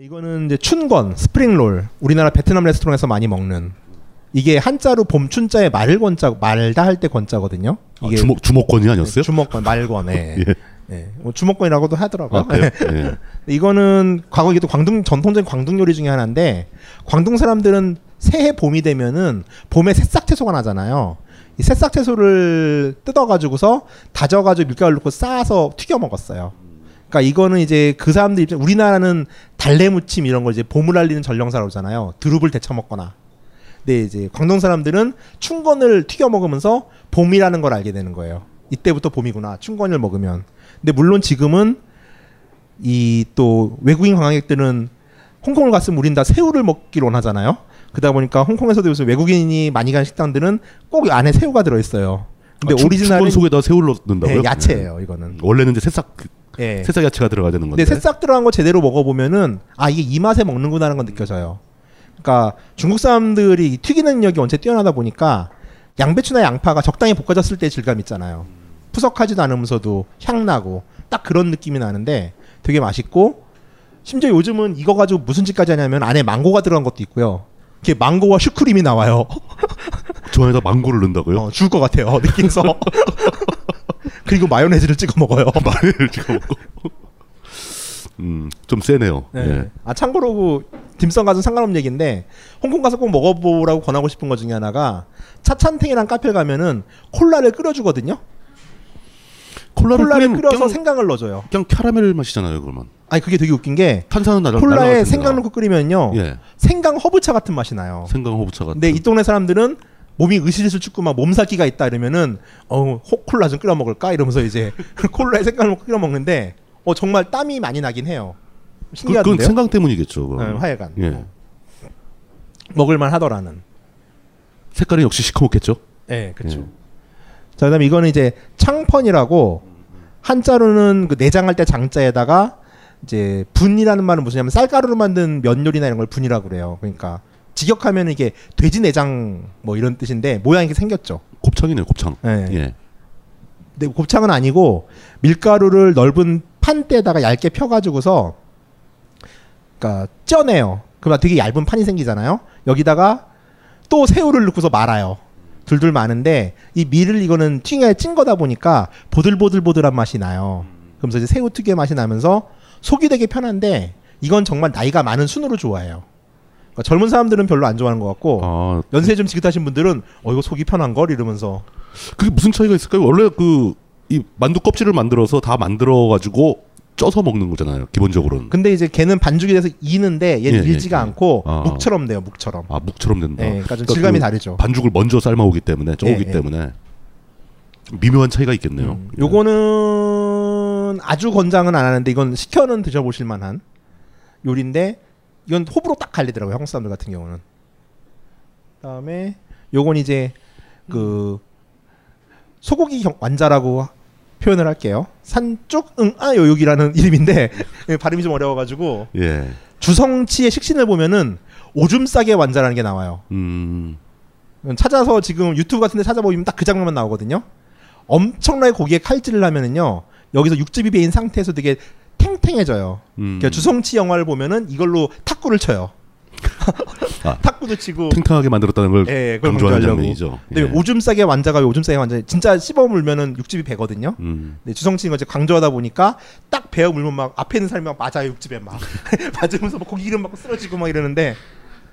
이거는 이제 춘건 스프링롤 우리나라 베트남 레스토랑에서 많이 먹는. 이게 한자로 봄춘자에 말을 권자 말다 할 때 권자거든요. 아, 주먹 주먹권이 아니었어요? 주먹권 말권에. *laughs* 예. 예. 뭐 주먹권이라고도 하더라고요. 아? *laughs* 예. 이거는 과거 이게 또 광둥 전통적인 광둥 요리 중에 하나인데 광둥 사람들은 새해 봄이 되면은 봄에 새싹 채소가 나잖아요. 이 새싹 채소를 뜯어가지고서 다져가지고 밀가루 넣고 쌓아서 튀겨 먹었어요. 그러니까 이거는 이제 그 사람들 입장 우리나라는 달래 무침 이런 걸 이제 봄을 알리는 전령사라고 하잖아요. 두릅을 데쳐 먹거나. 근데 이제 광동 사람들은 춘건을 튀겨 먹으면서 봄이라는 걸 알게 되는 거예요. 이때부터 봄이구나. 춘건을 먹으면. 근데 물론 지금은 이 또 외국인 관광객들은 홍콩을 갔으면 우린 다 새우를 먹기로 원하잖아요. 그러다 보니까 홍콩에서도 요새 외국인이 많이 가는 식당들은 꼭 안에 새우가 들어 있어요. 근데 아, 춘건 속에다 새우를 넣는다고요? 네, 야채예요, 이거는. 원래는 이제 새싹 그- 예. 새싹 야채가 들어가야 되는 건데. 근데 새싹 들어간 거 제대로 먹어보면은 아 이게 이 맛에 먹는구나라는 건 느껴져요. 그러니까 중국 사람들이 이 튀기는 능력이 원체 뛰어나다 보니까 양배추나 양파가 적당히 볶아졌을 때 질감 있잖아요. 푸석하지도 않으면서도 향 나고 딱 그런 느낌이 나는데 되게 맛있고 심지어 요즘은 이거 가지고 무슨 짓까지 하냐면 안에 망고가 들어간 것도 있고요. 이렇게 망고와 슈크림이 나와요. *laughs* 저 안에다 망고를 넣는다고요? 어, 죽을 것 같아요. 느낌서. *laughs* 그리고 마요네즈를 찍어 먹어요. 마요네즈를 찍어 먹고. *laughs* 음, 좀 세네요. 네. 예. 아 참고로 그 딤섬 가서 상관없는 얘기인데 홍콩 가서 꼭 먹어보라고 권하고 싶은 것 중에 하나가 차찬탱이랑 카페 가면은 콜라를 끓여주거든요. 콜라를, 콜라를 끓여서 그냥, 생강을 넣어줘요. 그냥 캐러멜 맛이잖아요, 그러면. 아니 그게 되게 웃긴 게 탄산은 나 콜라에 생강 넣고 끓이면요 예. 생강 허브차 같은 맛이 나요. 생강 호부차 같은. 근데 이 동네 사람들은 몸이 으실으실 춥고 막 몸살기가 있다 이러면은 어 호- 콜라 좀 끓여 먹을까 이러면서 이제 *laughs* 콜라에 생강을 끓여 먹는데 어 정말 땀이 많이 나긴 해요. 그, 신기하던데요. 그건 생강 때문이겠죠. 네, 하여간 예. 먹을만 하더라는. 색깔이 역시 시커멓겠죠. 네, 그렇죠. 자, 그다음에 이거는 이제 창펀이라고 한자로는 그 내장할 때 장자에다가 이제 분이라는 말은 무슨냐면 쌀가루로 만든 면 요리나 이런 걸 분이라고 그래요. 그러니까 직역하면 이게 돼지 내장 뭐 이런 뜻인데 모양이 이렇게 생겼죠. 곱창이네요, 곱창. 네. 예. 근데 곱창은 아니고 밀가루를 넓은 판대에다가 얇게 펴가지고서 그러니까 쪄내요. 그러면 되게 얇은 판이 생기잖아요. 여기다가 또 새우를 넣고서 말아요. 둘둘 마는데 이 밀을 이거는 튀겨에 찐 거다 보니까 보들보들보들한 맛이 나요. 그러면서 이제 새우 특유의 맛이 나면서 속이 되게 편한데 이건 정말 나이가 많은 순으로 좋아해요. 그러니까 젊은 사람들은 별로 안 좋아하는 것 같고 아, 연세 좀 지긋하신 분들은 어 이거 속이 편한 걸 이러면서 그게 무슨 차이가 있을까요? 원래 그 이 만두 껍질을 만들어서 다 만들어 가지고 쪄서 먹는 거잖아요. 기본적으로는. 근데 이제 걔는 반죽이 돼서 이는데 얘는 예, 예, 일지가 예. 않고 아. 묵처럼 돼요. 묵처럼. 아 묵처럼 된다. 예, 그러니까 좀 질감이 그 다르죠. 반죽을 먼저 삶아오기 때문에 쪄오기 예, 예. 때문에 미묘한 차이가 있겠네요. 음, 요거는 아주 권장은 안 하는데 이건 시켜는 드셔보실 만한 요리인데 이건 호불호 딱 갈리더라고요. 한국 사람들 같은 경우는. 그다음에 요건 이제 그 소고기 경- 완자라고 표현을 할게요. 산쪽 응아 요육이라는 이름인데 *laughs* 발음이 좀 어려워가지고 예. 주성치의 식신을 보면은 오줌 싸게 완자라는 게 나와요. 음. 찾아서 지금 유튜브 같은 데 찾아보면 딱 그 장면만 나오거든요. 엄청나게 고기에 칼질을 하면은요. 여기서 육즙이 배인 상태에서 되게 탱탱해져요. 음. 그러니까 주성치 영화를 보면은 이걸로 탁구를 쳐요. 아, 탁구도 치고 탱탱하게 만들었다는 걸 예, 그걸 강조하는. 장면이죠. 근데 예. 오줌 싸게 완자가 왜 오줌 싸게 완자 진짜 씹어 물면은 육즙이 배거든요. 음. 주성치는 이제 강조하다 보니까 딱 배어 물면 막 앞에 있는 사람이 막 맞아요 육즙에 막 *laughs* 맞으면서 막 고기 이름 맞고 쓰러지고 막 이러는데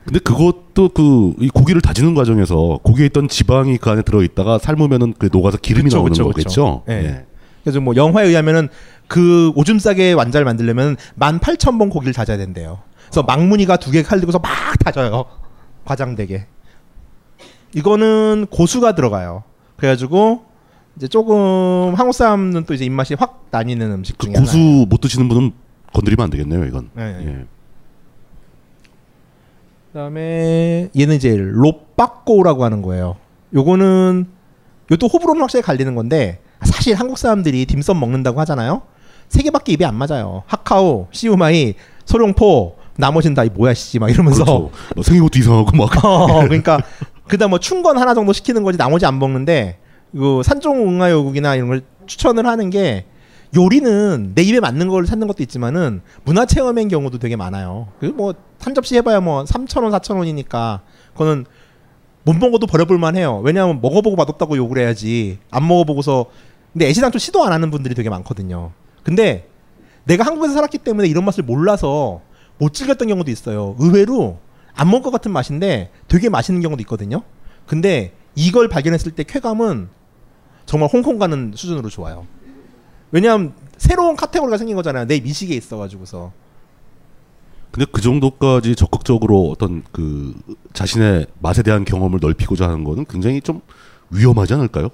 근데 그것도 그 이 고기를 다지는 과정에서 고기에 있던 지방이 그 안에 들어 있다가 삶으면은 그 녹아서 기름이 그쵸, 나오는 그쵸, 거겠죠. 그쵸. 예. 예. 그래서 뭐 영화에 의하면은 그 오줌 싸게 완자를 만들려면 만 팔천 번 고기를 다져야 된대요. 그래서 망문이가 두 개 칼 들고서 막 다져요. 과장되게. 이거는 고수가 들어가요. 그래가지고 이제 조금 한국 사람은 또 이제 입맛이 확 나뉘는 음식 그 중에 고수 하나예요. 못 드시는 분은 건드리면 안 되겠네요, 이건. 네, 네. 예. 그다음에 얘는 이제 로빠꼬라고 하는 거예요. 요거는 요또 호불호는 확실히 갈리는 건데 사실 한국 사람들이 딤섬 먹는다고 하잖아요. 세 개밖에 입에 안 맞아요. 하카오, 시우마이, 소룡포, 나머지는 다이 뭐야 씨 막 이러면서 그렇죠. 뭐 생긴 것도 이상하고 막. *laughs* 어, 그러니까 그다음 뭐 충건 하나 정도 시키는 거지 나머지 안 먹는데 그 산종 응아요국이나 이런 걸 추천을 하는 게 요리는 내 입에 맞는 걸 찾는 것도 있지만은 문화 체험인 경우도 되게 많아요. 그뭐한 접시 해봐야 뭐 3천 원, 4천 원이니까 그거는 못 먹어도 버려볼 만 해요. 왜냐하면 먹어보고 맛없다고 욕을 해야지 안 먹어보고서 근데 애시당초 시도 안 하는 분들이 되게 많거든요. 근데 내가 한국에서 살았기 때문에 이런 맛을 몰라서 못 즐겼던 경우도 있어요. 의외로 안 먹을 것 같은 맛인데 되게 맛있는 경우도 있거든요. 근데 이걸 발견했을 때 쾌감은 정말 홍콩 가는 수준으로 좋아요. 왜냐하면 새로운 카테고리가 생긴 거잖아요. 내 미식에 있어가지고서. 근데 그 정도까지 적극적으로 어떤 그 자신의 맛에 대한 경험을 넓히고자 하는 거는 굉장히 좀 위험하지 않을까요?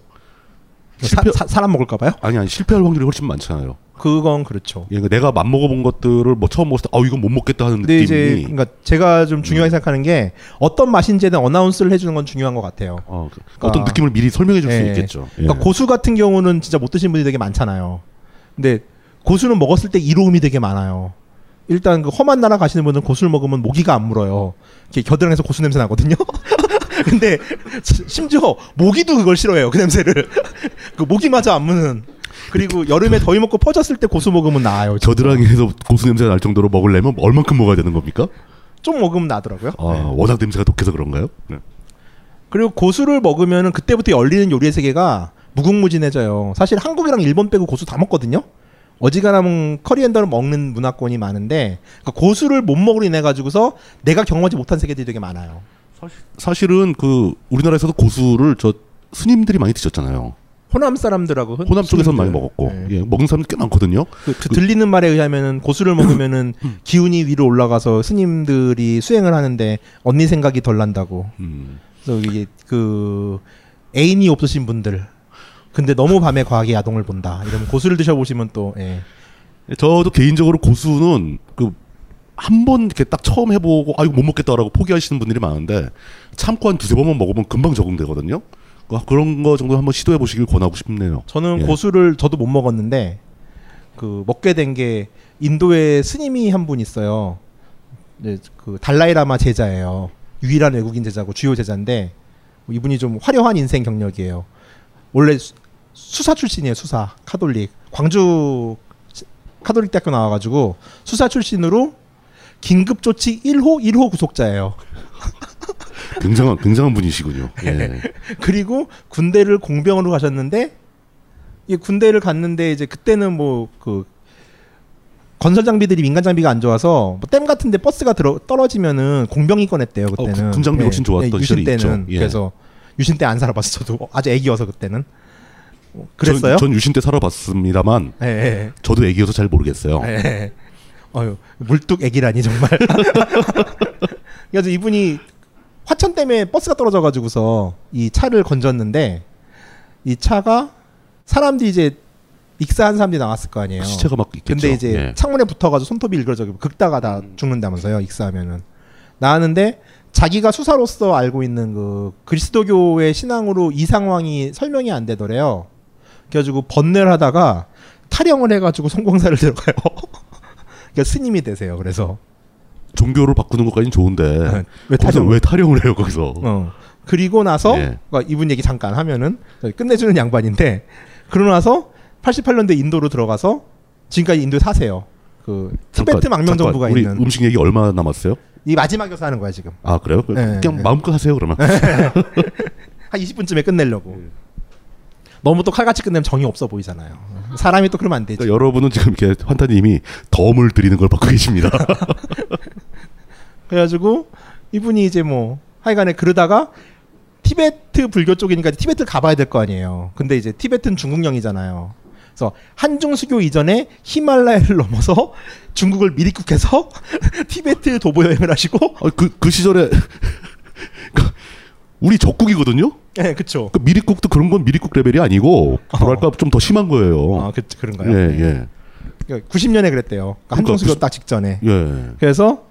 사, 사, 사람 먹을까봐요? 아니 아니 실패할 확률이 훨씬 많잖아요. 그건 그렇죠. 예, 그러니까 내가 맛 먹어본 것들을 뭐 처음 먹었을 때, 아 이건 못 먹겠다 하는 근데 느낌이. 이제 그러니까 제가 좀 중요하게 생각하는 게 어떤 맛인지에 대한 어나운스를 해주는 건 중요한 것 같아요. 어, 그- 어떤 느낌을 미리 설명해 줄수 있겠죠. 예. 그러니까 고수 같은 경우는 진짜 못 드신 분들이 되게 많잖아요. 근데 고수는 먹었을 때 이로움이 되게 많아요. 일단 그 험한 나라 가시는 분은 고수를 먹으면 모기가 안 물어요. 이렇게 겨드랑이에서 고수 냄새 나거든요. *laughs* *laughs* 근데 시- 심지어 모기도 그걸 싫어해요. 그 냄새를. *laughs* 그 모기마저 안 무는. 그리고 여름에 더위 먹고 퍼졌을 때 고수 먹으면 나아요. 겨드랑이에서 고수 냄새가 날 정도로 먹으려면 얼만큼 먹어야 되는 겁니까? 좀 먹으면 나더라고요. 아, 워낙 냄새가 독해서 그런가요? 네. 그리고 고수를 먹으면은 그때부터 열리는 요리의 세계가 무궁무진해져요. 사실 한국이랑 일본 빼고 고수 다 먹거든요. 어지간하면 커리앤더를 먹는 문화권이 많은데 그러니까 고수를 못 먹으로 인해 가지고서 내가 경험하지 못한 세계들이 되게 많아요. 사실은 그 우리나라에서도 고수를 저 스님들이 많이 드셨잖아요. 호남 사람들하고 흔- 호남 스님들. 많이 먹었고 네. 예, 먹는 사람들 꽤 많거든요. 그, 그 들리는 말에 의하면은 고수를 먹으면은 *laughs* 기운이 위로 올라가서 스님들이 수행을 하는데 언니 생각이 덜 난다고. 음. 그래서 이게 그 애인이 없으신 분들 근데 너무 밤에 과하게 야동을 본다 이러면 고수를 드셔보시면 또 예. 저도 개인적으로 고수는 그 한 번 이렇게 딱 처음 해보고 아 이거 못 먹겠다라고 포기하시는 분들이 많은데 참고 한 두세 번만 먹으면 금방 적응되거든요. 그- 그런 거 정도 한번 시도해 보시길 권하고 싶네요. 저는 예. 고수를 저도 못 먹었는데 그 먹게 된 게 인도에 스님이 한 분 있어요. 네, 그 달라이라마 제자예요. 유일한 외국인 제자고 주요 제자인데 이분이 좀 화려한 인생 경력이에요. 원래 수, 수사 출신이에요. 수사 카톨릭 광주 시- 카톨릭 대학교 나와가지고 수사 출신으로 긴급 조치 1호 1호 구속자예요. 굉장한 굉장한 분이시군요. *laughs* 예. 그리고 군대를 공병으로 가셨는데 이 군대를 갔는데 이제 그때는 뭐 그 건설 장비들이 민간 장비가 안 좋아서 뭐 댐 같은데 버스가 들어 떨어지면은 공병이 꺼냈대요 그때는. 어, 군 장비 훨씬 좋았던 유신 시절이 때는. 예. 그래서 유신 때 안 살아봤어 저도 아주 애기여서 그때는. 어, 그랬어요? 전, 전 유신 때 살아봤습니다만 예, 예. 저도 애기여서 잘 모르겠어요. 예. 어유 물뚝 애기라니 정말. *laughs* 그래서 이분이 화천 때문에 버스가 떨어져가지고서 이 차를 건졌는데 이 차가 사람들이 이제 익사한 사람들이 나왔을 거 아니에요. 시체가 막 있겠죠. 근데 이제 예. 창문에 붙어가지고 손톱이 일그러져 긁다가 다 죽는다면서요. 익사하면은 나왔는데 자기가 수사로서 알고 있는 그 그리스도교의 신앙으로 이 상황이 설명이 안 되더래요. 그래가지고 번뇌를 하다가 탈영을 해가지고 성공사를 *laughs* 들어가요. 그러니까 스님이 되세요. 그래서 종교를 바꾸는 것까지는 좋은데 왜 거기서 탈영을- 왜 탈영을 해요 거기서? 어. 그리고 나서 예. 그러니까 이분 얘기 잠깐 하면은 끝내주는 양반인데 그러고 나서 88년도에 인도로 들어가서 지금까지 인도에 사세요. 그 티베트 망명 정부가 우리 있는 음식 얘기 얼마 남았어요? 이 마지막 에서 하는 거야 지금. 아 그래요? 그- 예, 그냥 예. 마음껏 하세요 그러면. *laughs* 한 20분쯤에 끝내려고. 너무 또 칼같이 끝내면 정이 없어 보이잖아요. 사람이 또 그러면 안 되지. 그러니까 여러분은 지금 이렇게 환타님이 덤을 드리는 걸 받고 계십니다. *laughs* 그래가지고 이분이 이제 뭐 하여간에 그러다가 티베트 불교 쪽이니까 티베트를 가봐야 될 거 아니에요. 근데 이제 티베트는 중국령이잖아요. 그래서 한중 수교 이전에 히말라야를 넘어서 중국을 미리 국해서 *laughs* 티베트 도보 여행을 하시고 그, 그 시절에 그 *laughs* 우리 적국이거든요. 네, 그쵸. 그 미리국도 그런 건 미리국 레벨이 아니고 뭐랄까 좀더 심한 거예요. 아, 그, 그런가요? 예, 예. 90년에 그랬대요. 그러니까 한중 수교 딱 직전에. 예. 그래서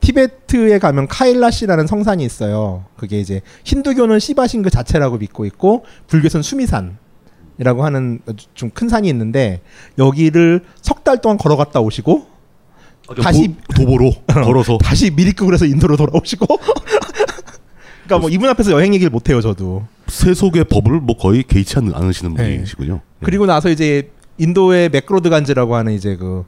티베트에 가면 카일라시라는 성산이 있어요. 그게 이제 힌두교는 시바신 그 자체라고 믿고 있고 불교에서는 수미산 이라고 하는 좀 큰 산이 있는데 여기를 석 달 동안 걸어갔다 오시고 다시 도, 도보로 걸어서 *laughs* 다시 미리국을 해서 인도로 돌아오시고 *laughs* 그러니까 뭐 이분 앞에서 여행 얘기를 못 해요 저도. 세속의 법을 뭐 거의 개의치 않- 않으시는 네. 분이시군요. 그리고 나서 이제 인도의 맥로드 간지라고 하는 이제 그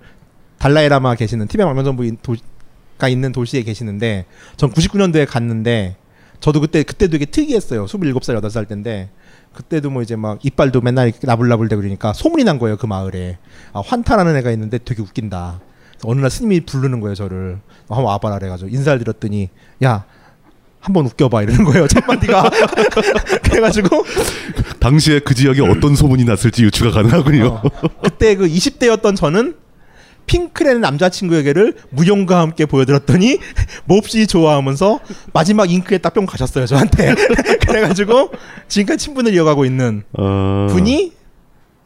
달라이라마 계시는 티베트 망명정부가 있는 도시에 계시는데 전 99년도에 갔는데 저도 그때 그때 되게 특이했어요. 27살 8살 때인데 그때도 뭐 이제 막 이빨도 맨날 나불나불대고 그러니까 소문이 난 거예요 그 마을에 아, 환타라는 애가 있는데 되게 웃긴다. 어느 날 스님이 부르는 거예요 저를 어, 한번 와봐라 그래가지고 인사를 드렸더니 야 한번 웃겨봐 이러는 거예요 첫 마디가. *laughs* 그래가지고. 당시에 그 지역에 어떤 소문이 났을지 유추가 가능하군요. 그때 그 20대였던 저는 핑크라는 남자친구에게를 무용과 함께 보여드렸더니 몹시 좋아하면서 마지막 잉크에 딱 뿅 가셨어요 저한테. *laughs* 그래가지고 지금까지 친분을 이어가고 있는 어, 분이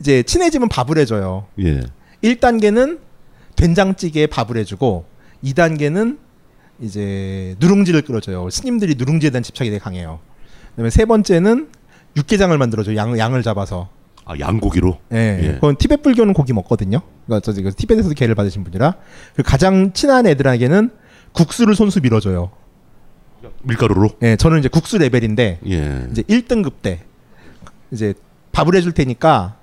이제 친해지면 밥을 해줘요. 예. 1단계는 된장찌개에 밥을 해주고 2단계는 이제 누룽지를 끓여줘요 스님들이 누룽지에 대한 집착이 되게 강해요 그다음에 세 번째는 육개장을 만들어줘요 양, 양을 잡아서 아 양고기로. 예. 예. 그건 티베트 불교는 고기 먹거든요. 그러니까 저 지금 티베트에서 계를 받으신 분이라 그 가장 친한 애들에게는 국수를 손수 밀어줘요. 밀가루로. 예, 저는 이제 국수 레벨인데 예. 이제 1등급 때 이제 밥을 해줄 테니까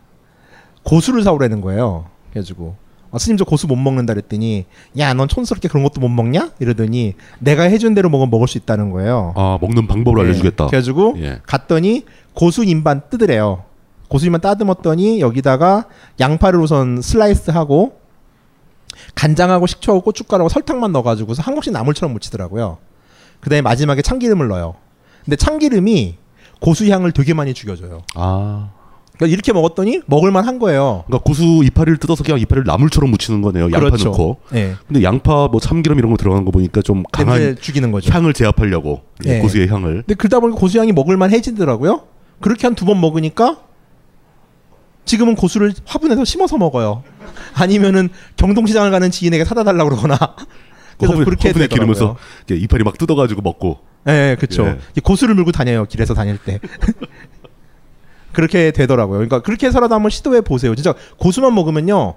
고수를 사오라는 거예요. 그래가지고 아, 스님 저 고수 못 먹는다 그랬더니 야 넌 촌스럽게 그런 것도 못 먹냐? 이러더니 내가 해준 대로 먹으면 먹을 수 있다는 거예요. 아 먹는 방법을 예. 알려주겠다. 그래가지고 예. 갔더니 고수 인반 뜯으래요. 고수 인반 따듬었더니 여기다가 양파를 우선 슬라이스하고 간장하고 식초하고 고춧가루하고 설탕만 넣어가지고서 한국식 나물처럼 무치더라고요. 그다음에 마지막에 참기름을 넣어요. 근데 참기름이 고수 향을 되게 많이 죽여줘요. 아. 그러니까 이렇게 먹었더니 먹을만 한 거예요. 그러니까 고수 이파리를 뜯어서 그냥 이파리를 나물처럼 묻히는 거네요. 양파 그렇죠. 넣고. 예. 근데 양파 뭐 참기름 이런 거 들어간 거 보니까 좀 강한 죽이는 거죠. 향을 제압하려고 예, 예. 고수의 향을. 근데 그러다 보니까 고수 향이 먹을만 해지더라고요. 그렇게 한 두 번 먹으니까 지금은 고수를 화분에서 심어서 먹어요. *laughs* 아니면은 경동시장을 가는 지인에게 사다 달라고 그러거나. 그래서 허브에, 그렇게 되더라고요. 기르면서 이파리 막 뜯어가지고 먹고. 예, 그렇죠. 예. 고수를 물고 다녀요. 길에서 다닐 때. *laughs* 그렇게 되더라고요. 그러니까 그렇게 해서라도 한번 시도해 보세요. 진짜 고수만 먹으면요.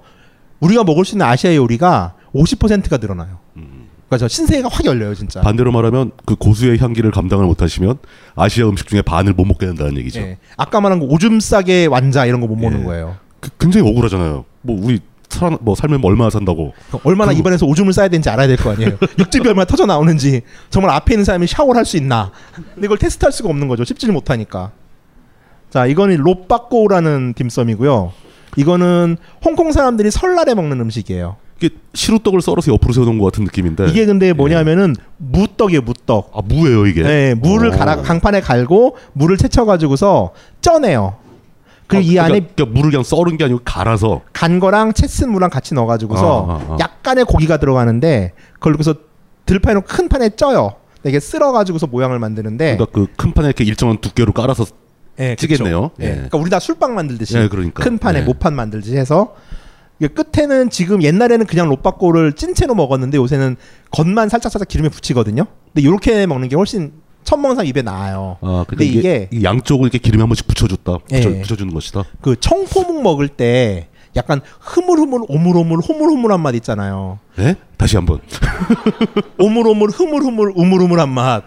우리가 먹을 수 있는 아시아 요리가 50%가 늘어나요. 그러니까 저 신세계가 확 열려요, 진짜. 반대로 말하면 그 고수의 향기를 감당을 못하시면 아시아 음식 중에 반을 못 먹게 된다는 얘기죠. 예. 아까 말한 거 오줌 싸게 완자 이런 거 못 먹는 예. 거예요. 그- 굉장히 억울하잖아요. 뭐 우리 살, 뭐 살면 얼마나 산다고. 얼마나 입안에서 오줌을 싸야 되는지 알아야 될 거 아니에요. *laughs* 육즙이 얼마나 터져 나오는지 정말 앞에 있는 사람이 샤워를 할 수 있나. 근데 이걸 테스트할 수가 없는 거죠. 씹지를 못하니까. 자, 이거는 롯바꼬라는 딤섬이고요. 이거는 홍콩 사람들이 설날에 먹는 음식이에요. 이게 시루떡을 썰어서 옆으로 세워놓은 것 같은 느낌인데. 이게 근데 뭐냐면은 무떡이에요, 무떡. 아 무예요 이게. 네, 오. 갈아 강판에 갈고 물을 채쳐가지고서 쪄내요. 그리고 아, 이 안에 그러니까, 그러니까 물을 그냥 썰은 게 아니고 갈아서. 간 거랑 채쓴 물랑 같이 넣어가지고서 아, 아, 아. 약간의 고기가 들어가는데 그걸 그래서 놓고 큰 판에 쪄요. 이게 쓸어가지고서 모양을 만드는데 그러니까 그 큰 판에 이렇게 일정한 두께로 깔아서 예, 찌겠네요. 예. 예. 그러니까 우리나라 술빵 만들듯이 예, 그러니까. 큰 판에 예. 모판 만들듯이 해서 이게 끝에는 지금 옛날에는 그냥 롯바꼬를 찐 채로 먹었는데 요새는 겉만 살짝 살짝 기름에 붙이거든요. 근데 이렇게 먹는 게 훨씬 첫 먹는 사람 입에 나아요. 아, 근데 근데 이게, 이 양쪽을 이렇게 기름에 한 번씩 붙여줬다. 붙여, 예. 붙여주는 것이다. 그 청포묵 먹을 때 약간 흐물흐물 오물오물 호물호물한 맛 있잖아요. 예? 다시 한번. *laughs* 오물오물 흐물흐물 우물우물한 맛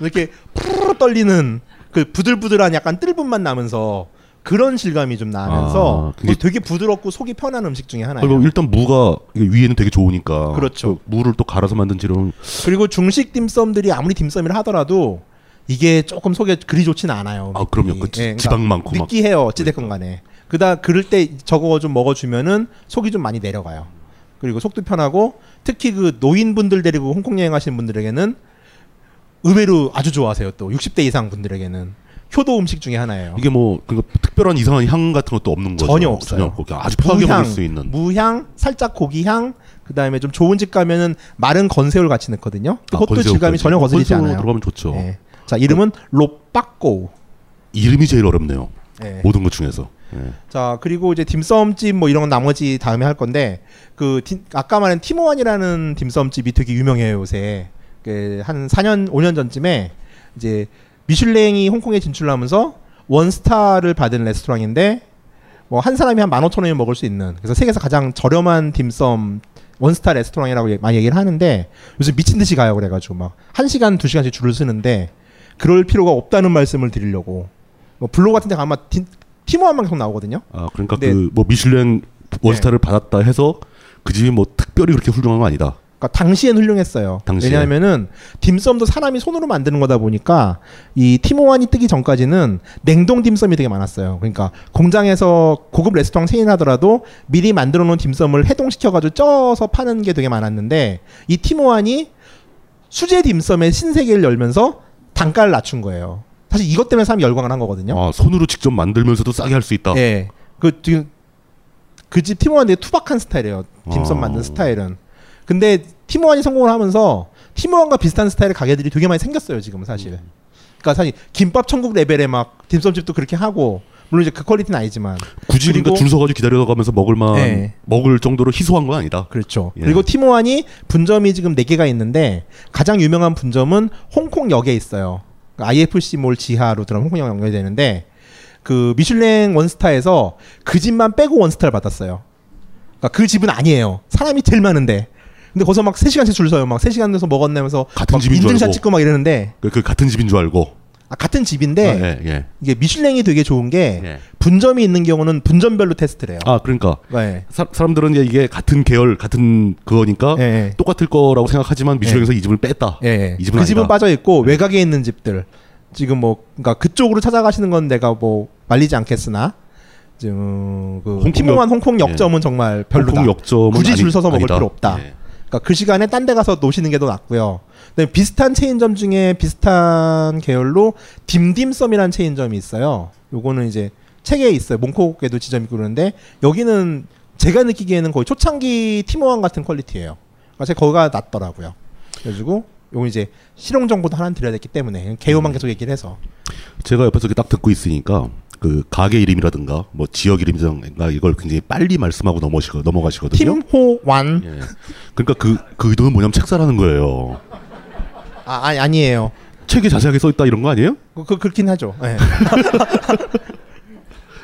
이렇게 푸르르 떨리는 그 부들부들한 약간 뜰분 맛 나면서 그런 질감이 좀 나면서 아, 그게- 되게 부드럽고 속이 편한 음식 중에 하나예요. 그리고 일단 무가 위에는 되게 좋으니까. 그렇죠. 그 무를 또 갈아서 만든 지름. 그리고 중식 딤섬들이 아무리 딤섬이라 하더라도 이게 조금 속에 그리 좋지는 않아요. 아 그럼요. 그 지- 지방 많고 막. 느끼해요. 어찌됐건 간에. 그다 그럴 때 저거 좀 먹어주면은 속이 좀 많이 내려가요. 그리고 속도 편하고 특히 그 노인분들 데리고 홍콩 여행하시는 분들에게는 의외로 아주 좋아하세요. 또 60대 이상 분들에게는 효도 음식 중에 하나예요. 이게 뭐 그러니까 특별한 이상한 향 같은 것도 없는 거죠. 전혀 없어요. 전혀 없고 아주 편하게 무향, 먹을 수 있는. 무향, 살짝 고기 향, 그 다음에 좀 좋은 집 가면은 마른 건새우를 같이 넣거든요. 아, 그것도 건새우까지. 질감이 전혀 거슬리지 건새우 않아요. 들어가면 좋죠. 네. 자 이름은 롯빠꼬. 이름이 제일 어렵네요. 네. 모든 것 중에서. 예. 자 그리고 이제 딤섬집 뭐 이런 건 나머지 다음에 할 건데 그 디- 아까 말한 티모원이라는 딤섬집이 되게 유명해요 요새 그한 4년 5년 전쯤에 이제 미슐랭이 홍콩에 진출하면서 원스타를 받은 레스토랑인데 뭐 한 사람이 한 15,000원이면 먹을 수 있는 그래서 세계에서 가장 저렴한 딤섬 원스타 레스토랑이라고 많이 얘기를 하는데 요새 미친 듯이 가요 그래 가지고 막 1시간 2시간씩 줄을 서는데 그럴 필요가 없다는 말씀을 드리려고 뭐 블로그 같은 데 가면 아마 티- 티모한만 계속 나오거든요. 아 그러니까 네. 그뭐 미슐랭 원스타를 받았다 해서 그 집이 뭐 특별히 그렇게 훌륭한 건 아니다. 그러니까 당시엔 훌륭했어요. 당시에. 왜냐하면은 딤섬도 사람이 손으로 만드는 거다 보니까 이 티모완이 뜨기 전까지는 냉동 딤섬이 되게 많았어요. 그러니까 공장에서 고급 레스토랑 체인하더라도 미리 만들어 놓은 딤섬을 해동시켜가지고 쪄서 파는 게 되게 많았는데 이 티모완이 수제 딤섬의 신세계를 열면서 단가를 낮춘 거예요. 사실 이것 때문에 사람이 열광을 한 거거든요. 아 손으로 직접 만들면서도 싸게 할 수 있다. 예. 그 지금 그 집 티모한 되게 투박한 스타일이에요. 딤섬 아. 만든 스타일은. 근데 티모한이 성공을 하면서 티모한과 비슷한 스타일의 가게들이 되게 많이 생겼어요 지금 사실. 그러니까 사실 김밥 천국 레벨의 막 딤섬집도 그렇게 하고 물론 이제 그 퀄리티는 아니지만 굳이 그러니까 줄 서가지고 기다려가면서 먹을만 네. 먹을 정도로 희소한 건 아니다. 그렇죠. 예. 그리고 티모한이 분점이 지금 네 개가 있는데 가장 유명한 분점은 홍콩역에 있어요. 그 IFC 몰 지하로 들어가면 홍콩역 연결이 되는데 그 미슐랭 원스타에서 그 집만 빼고 원스타를 받았어요. 그러니까 그 집은 아니에요. 사람이 제일 많은데. 근데 거기서 막 3시간씩 줄 서요. 막 3시간 돼서 먹었냐면서 같은 막 집인 줄 인증샷 알고. 찍고 막 이러는데 그, 그 같은 집인 줄 알고. 아, 같은 집인데 아, 예, 예. 이게 미슐랭이 되게 좋은 게 예. 분점이 있는 경우는 분점별로 테스트를 해요. 아 그러니까 네. 사, 사람들은 이제 이게 같은 계열 같은 그거니까 예, 예. 똑같을 거라고 생각하지만 미슐랭에서 이 집을 뺐다. 예, 이 집은 그 집은 아니다. 빠져 있고 외곽에 있는 집들 지금 뭐 그러니까 그쪽으로 찾아가시는 건 내가 뭐 말리지 않겠으나 지금 그 홍콩 역- 홍콩 역점은 정말 별로다. 홍콩 역점은 굳이 줄 아니- 서서 먹을 아니다. 필요 없다. 예. 그러니까 그 시간에 딴 데 가서 노시는 게 더 낫고요. 그다음에 비슷한 체인점 중에 비슷한 계열로 딤딤섬이라는 체인점이 있어요. 요거는 이제 책에 있어요. 몽콕에도 지점이 있고 그러는데 여기는 제가 느끼기에는 거의 초창기 티모한 같은 퀄리티예요. 그러니까 제가 거기가 낫더라고요. 그래가지고 요거 이제 실용 정보도 하나 드려야 됐기 때문에 개요만 계속 얘기를 해서 제가 옆에서 이렇게 딱 듣고 있으니까 그 가게 이름이라든가 뭐 지역 이름이라든가 이걸 굉장히 빨리 말씀하고 넘어시고 넘어가시거든요. 팀호완. 예. 그러니까 그그 의도는 뭐냐면 책사라는 거예요. 아 아니 아니에요. 책에 자세하게 써 있다 이런 거 아니에요? 그, 그 그렇긴 하죠. 예. *laughs*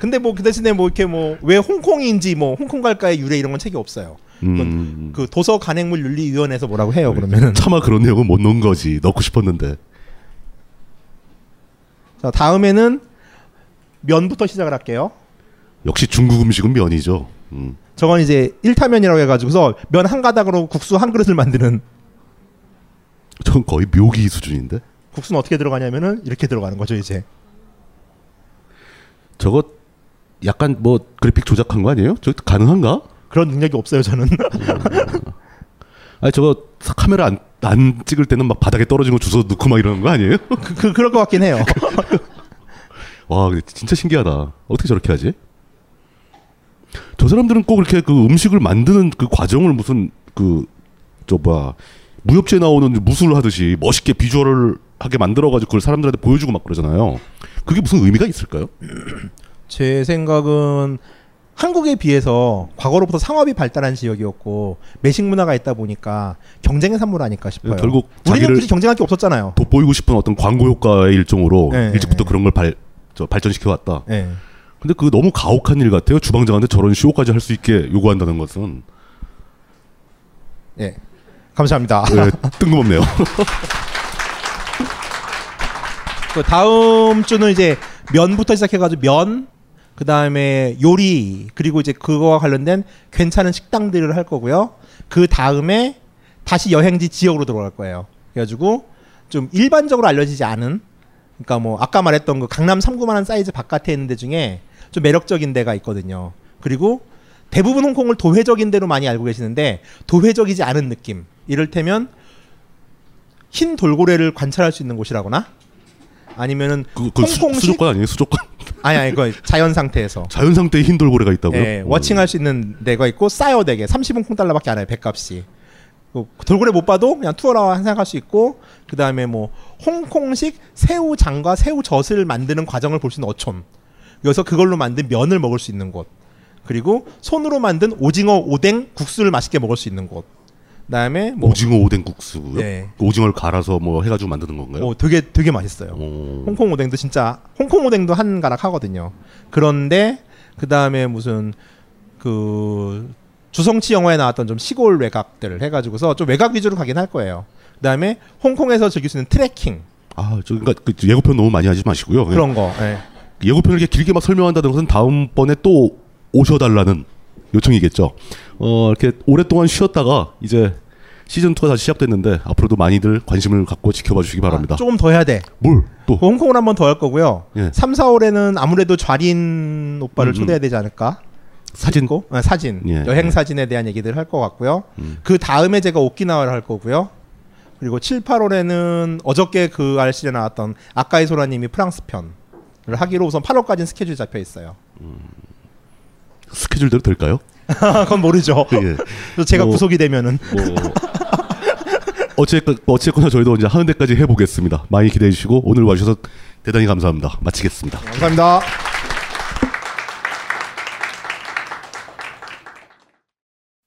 근데 뭐 그 대신에 뭐 이렇게 뭐 왜 홍콩인지 뭐 홍콩 갈까의 유래 이런 건 책이 없어요. 음. 그 도서 간행물 윤리위원회에서 뭐라고 해요 그러면은. 차마 그런 내용은 못 넣은 거지. 넣고 싶었는데. 자 다음에는 면부터 시작을 할게요. 역시 중국 음식은 면이죠. 음. 저건 이제 일타면이라고 해가지고서 면 한 가닥으로 국수 한 그릇을 만드는 전 거의 묘기 수준인데. 국수는 어떻게 들어가냐면은 이렇게 들어가는 거죠 이제. 저거 약간 뭐 그래픽 조작한 거 아니에요? 저 가능한가? 그런 능력이 없어요 저는. *laughs* 아니 저거 카메라 안, 안 찍을 때는 막 바닥에 떨어진 거 주워 넣고 막 이러는 거 아니에요? 그, 그 그럴 것 같긴 해요. *laughs* 와 근데 진짜 신기하다. 어떻게 저렇게 하지? 저 사람들은 꼭 이렇게 그 음식을 만드는 그 과정을 무슨 그 저 뭐야 무협지에 나오는 무술 하듯이 멋있게 비주얼을 하게 만들어가지고 그걸 사람들한테 보여주고 막 그러잖아요. 그게 무슨 의미가 있을까요? *clears throat* 제 생각은 한국에 비해서 과거로부터 상업이 발달한 지역이었고 매식 문화가 있다 보니까 경쟁의 산물 아닐까 싶어요. 결국 우리는 굳이 경쟁할 게 없었잖아요. 돋보이고 싶은 어떤 광고 효과의 일종으로 네, 일찍부터 그런 걸 발, 저 발전시켜 왔다. 네. 근데 그거 너무 가혹한 일 같아요. 주방장한테 저런 쇼까지 할 수 있게 요구한다는 것은. 예. 감사합니다. 네, *laughs* 뜬금없네요. 그 다음 주는 이제 면부터 시작해가지고 면, 그 다음에 요리, 그리고 이제 그거와 관련된 괜찮은 식당들을 할 거고요. 그 다음에 다시 여행지 지역으로 들어갈 거예요. 그래가지고 좀 일반적으로 알려지지 않은, 그러니까 뭐 아까 말했던 그 강남 3구만한 사이즈 바깥에 있는 데 중에 좀 매력적인 데가 있거든요. 그리고 대부분 홍콩을 도회적인 데로 많이 알고 계시는데 도회적이지 않은 느낌. 이를테면 흰 돌고래를 관찰할 수 있는 곳이라거나 아니면은 그, 그 수, 홍콩식 수족관 아니에요? 수족관? *laughs* 아니 아니 그 자연 상태에서 자연 상태의 흰 돌고래가 있다고요? 예, 워칭할 수 있는 데가 있고 싸요 되게 30홍콩 달러밖에 안 해요 백값이 그 돌고래 못 봐도 그냥 투어라 생각할 수 있고 그 다음에 뭐 홍콩식 새우장과 새우젓을 만드는 과정을 볼 수 있는 어촌 여기서 그걸로 만든 면을 먹을 수 있는 곳 그리고 손으로 만든 오징어 오뎅 국수를 맛있게 먹을 수 있는 곳 그다음에 뭐 오징어 오뎅 국수요? 네. 오징어를 갈아서 뭐 해가지고 만드는 건가요? 어, 되게 되게 맛있어요. 오. 홍콩 오뎅도 진짜 홍콩 오뎅도 한 가락 하거든요. 그런데 그 다음에 무슨 그 주성치 영화에 나왔던 좀 시골 외곽들 해가지고서 좀 외곽 위주로 가긴 할 거예요. 그 다음에 홍콩에서 즐길 수 있는 트레킹 아, 저 그러니까 그 예고편 너무 많이 하지 마시고요. 그런 거. 예. 예고편을 이렇게 길게 막 설명한다는 것은 다음번에 또 오셔달라는 요청이겠죠. 어, 이렇게 오랫동안 쉬었다가 이제 시즌 2가 다시 시작됐는데 앞으로도 많이들 관심을 갖고 지켜봐 주시기 바랍니다. 조금 더 해야 돼. 뭘 또? 홍콩을 한번 더 할 거고요. 예. 3, 4월에는 아무래도 좌린 오빠를 음, 음. 초대해야 되지 않을까? 사진? 고 사진. 예, 여행 예. 사진에 대한 얘기들 할것 같고요. 음. 그 다음에 제가 오키나와를 할 거고요. 그리고 7, 8월에는 어저께 그 알실에 나왔던 아까이 소라님이 프랑스 편을 하기로 우선 8월까지는 스케줄이 잡혀 있어요. 스케줄대로 될까요? *laughs* 그건 모르죠. 예. 제가 뭐, 구속이 되면은 뭐 *laughs* 어쨌건 어쨌거나 저희도 이제 하는 데까지 해보겠습니다. 많이 기대해 주시고 오늘 와주셔서 대단히 감사합니다. 마치겠습니다. 감사합니다.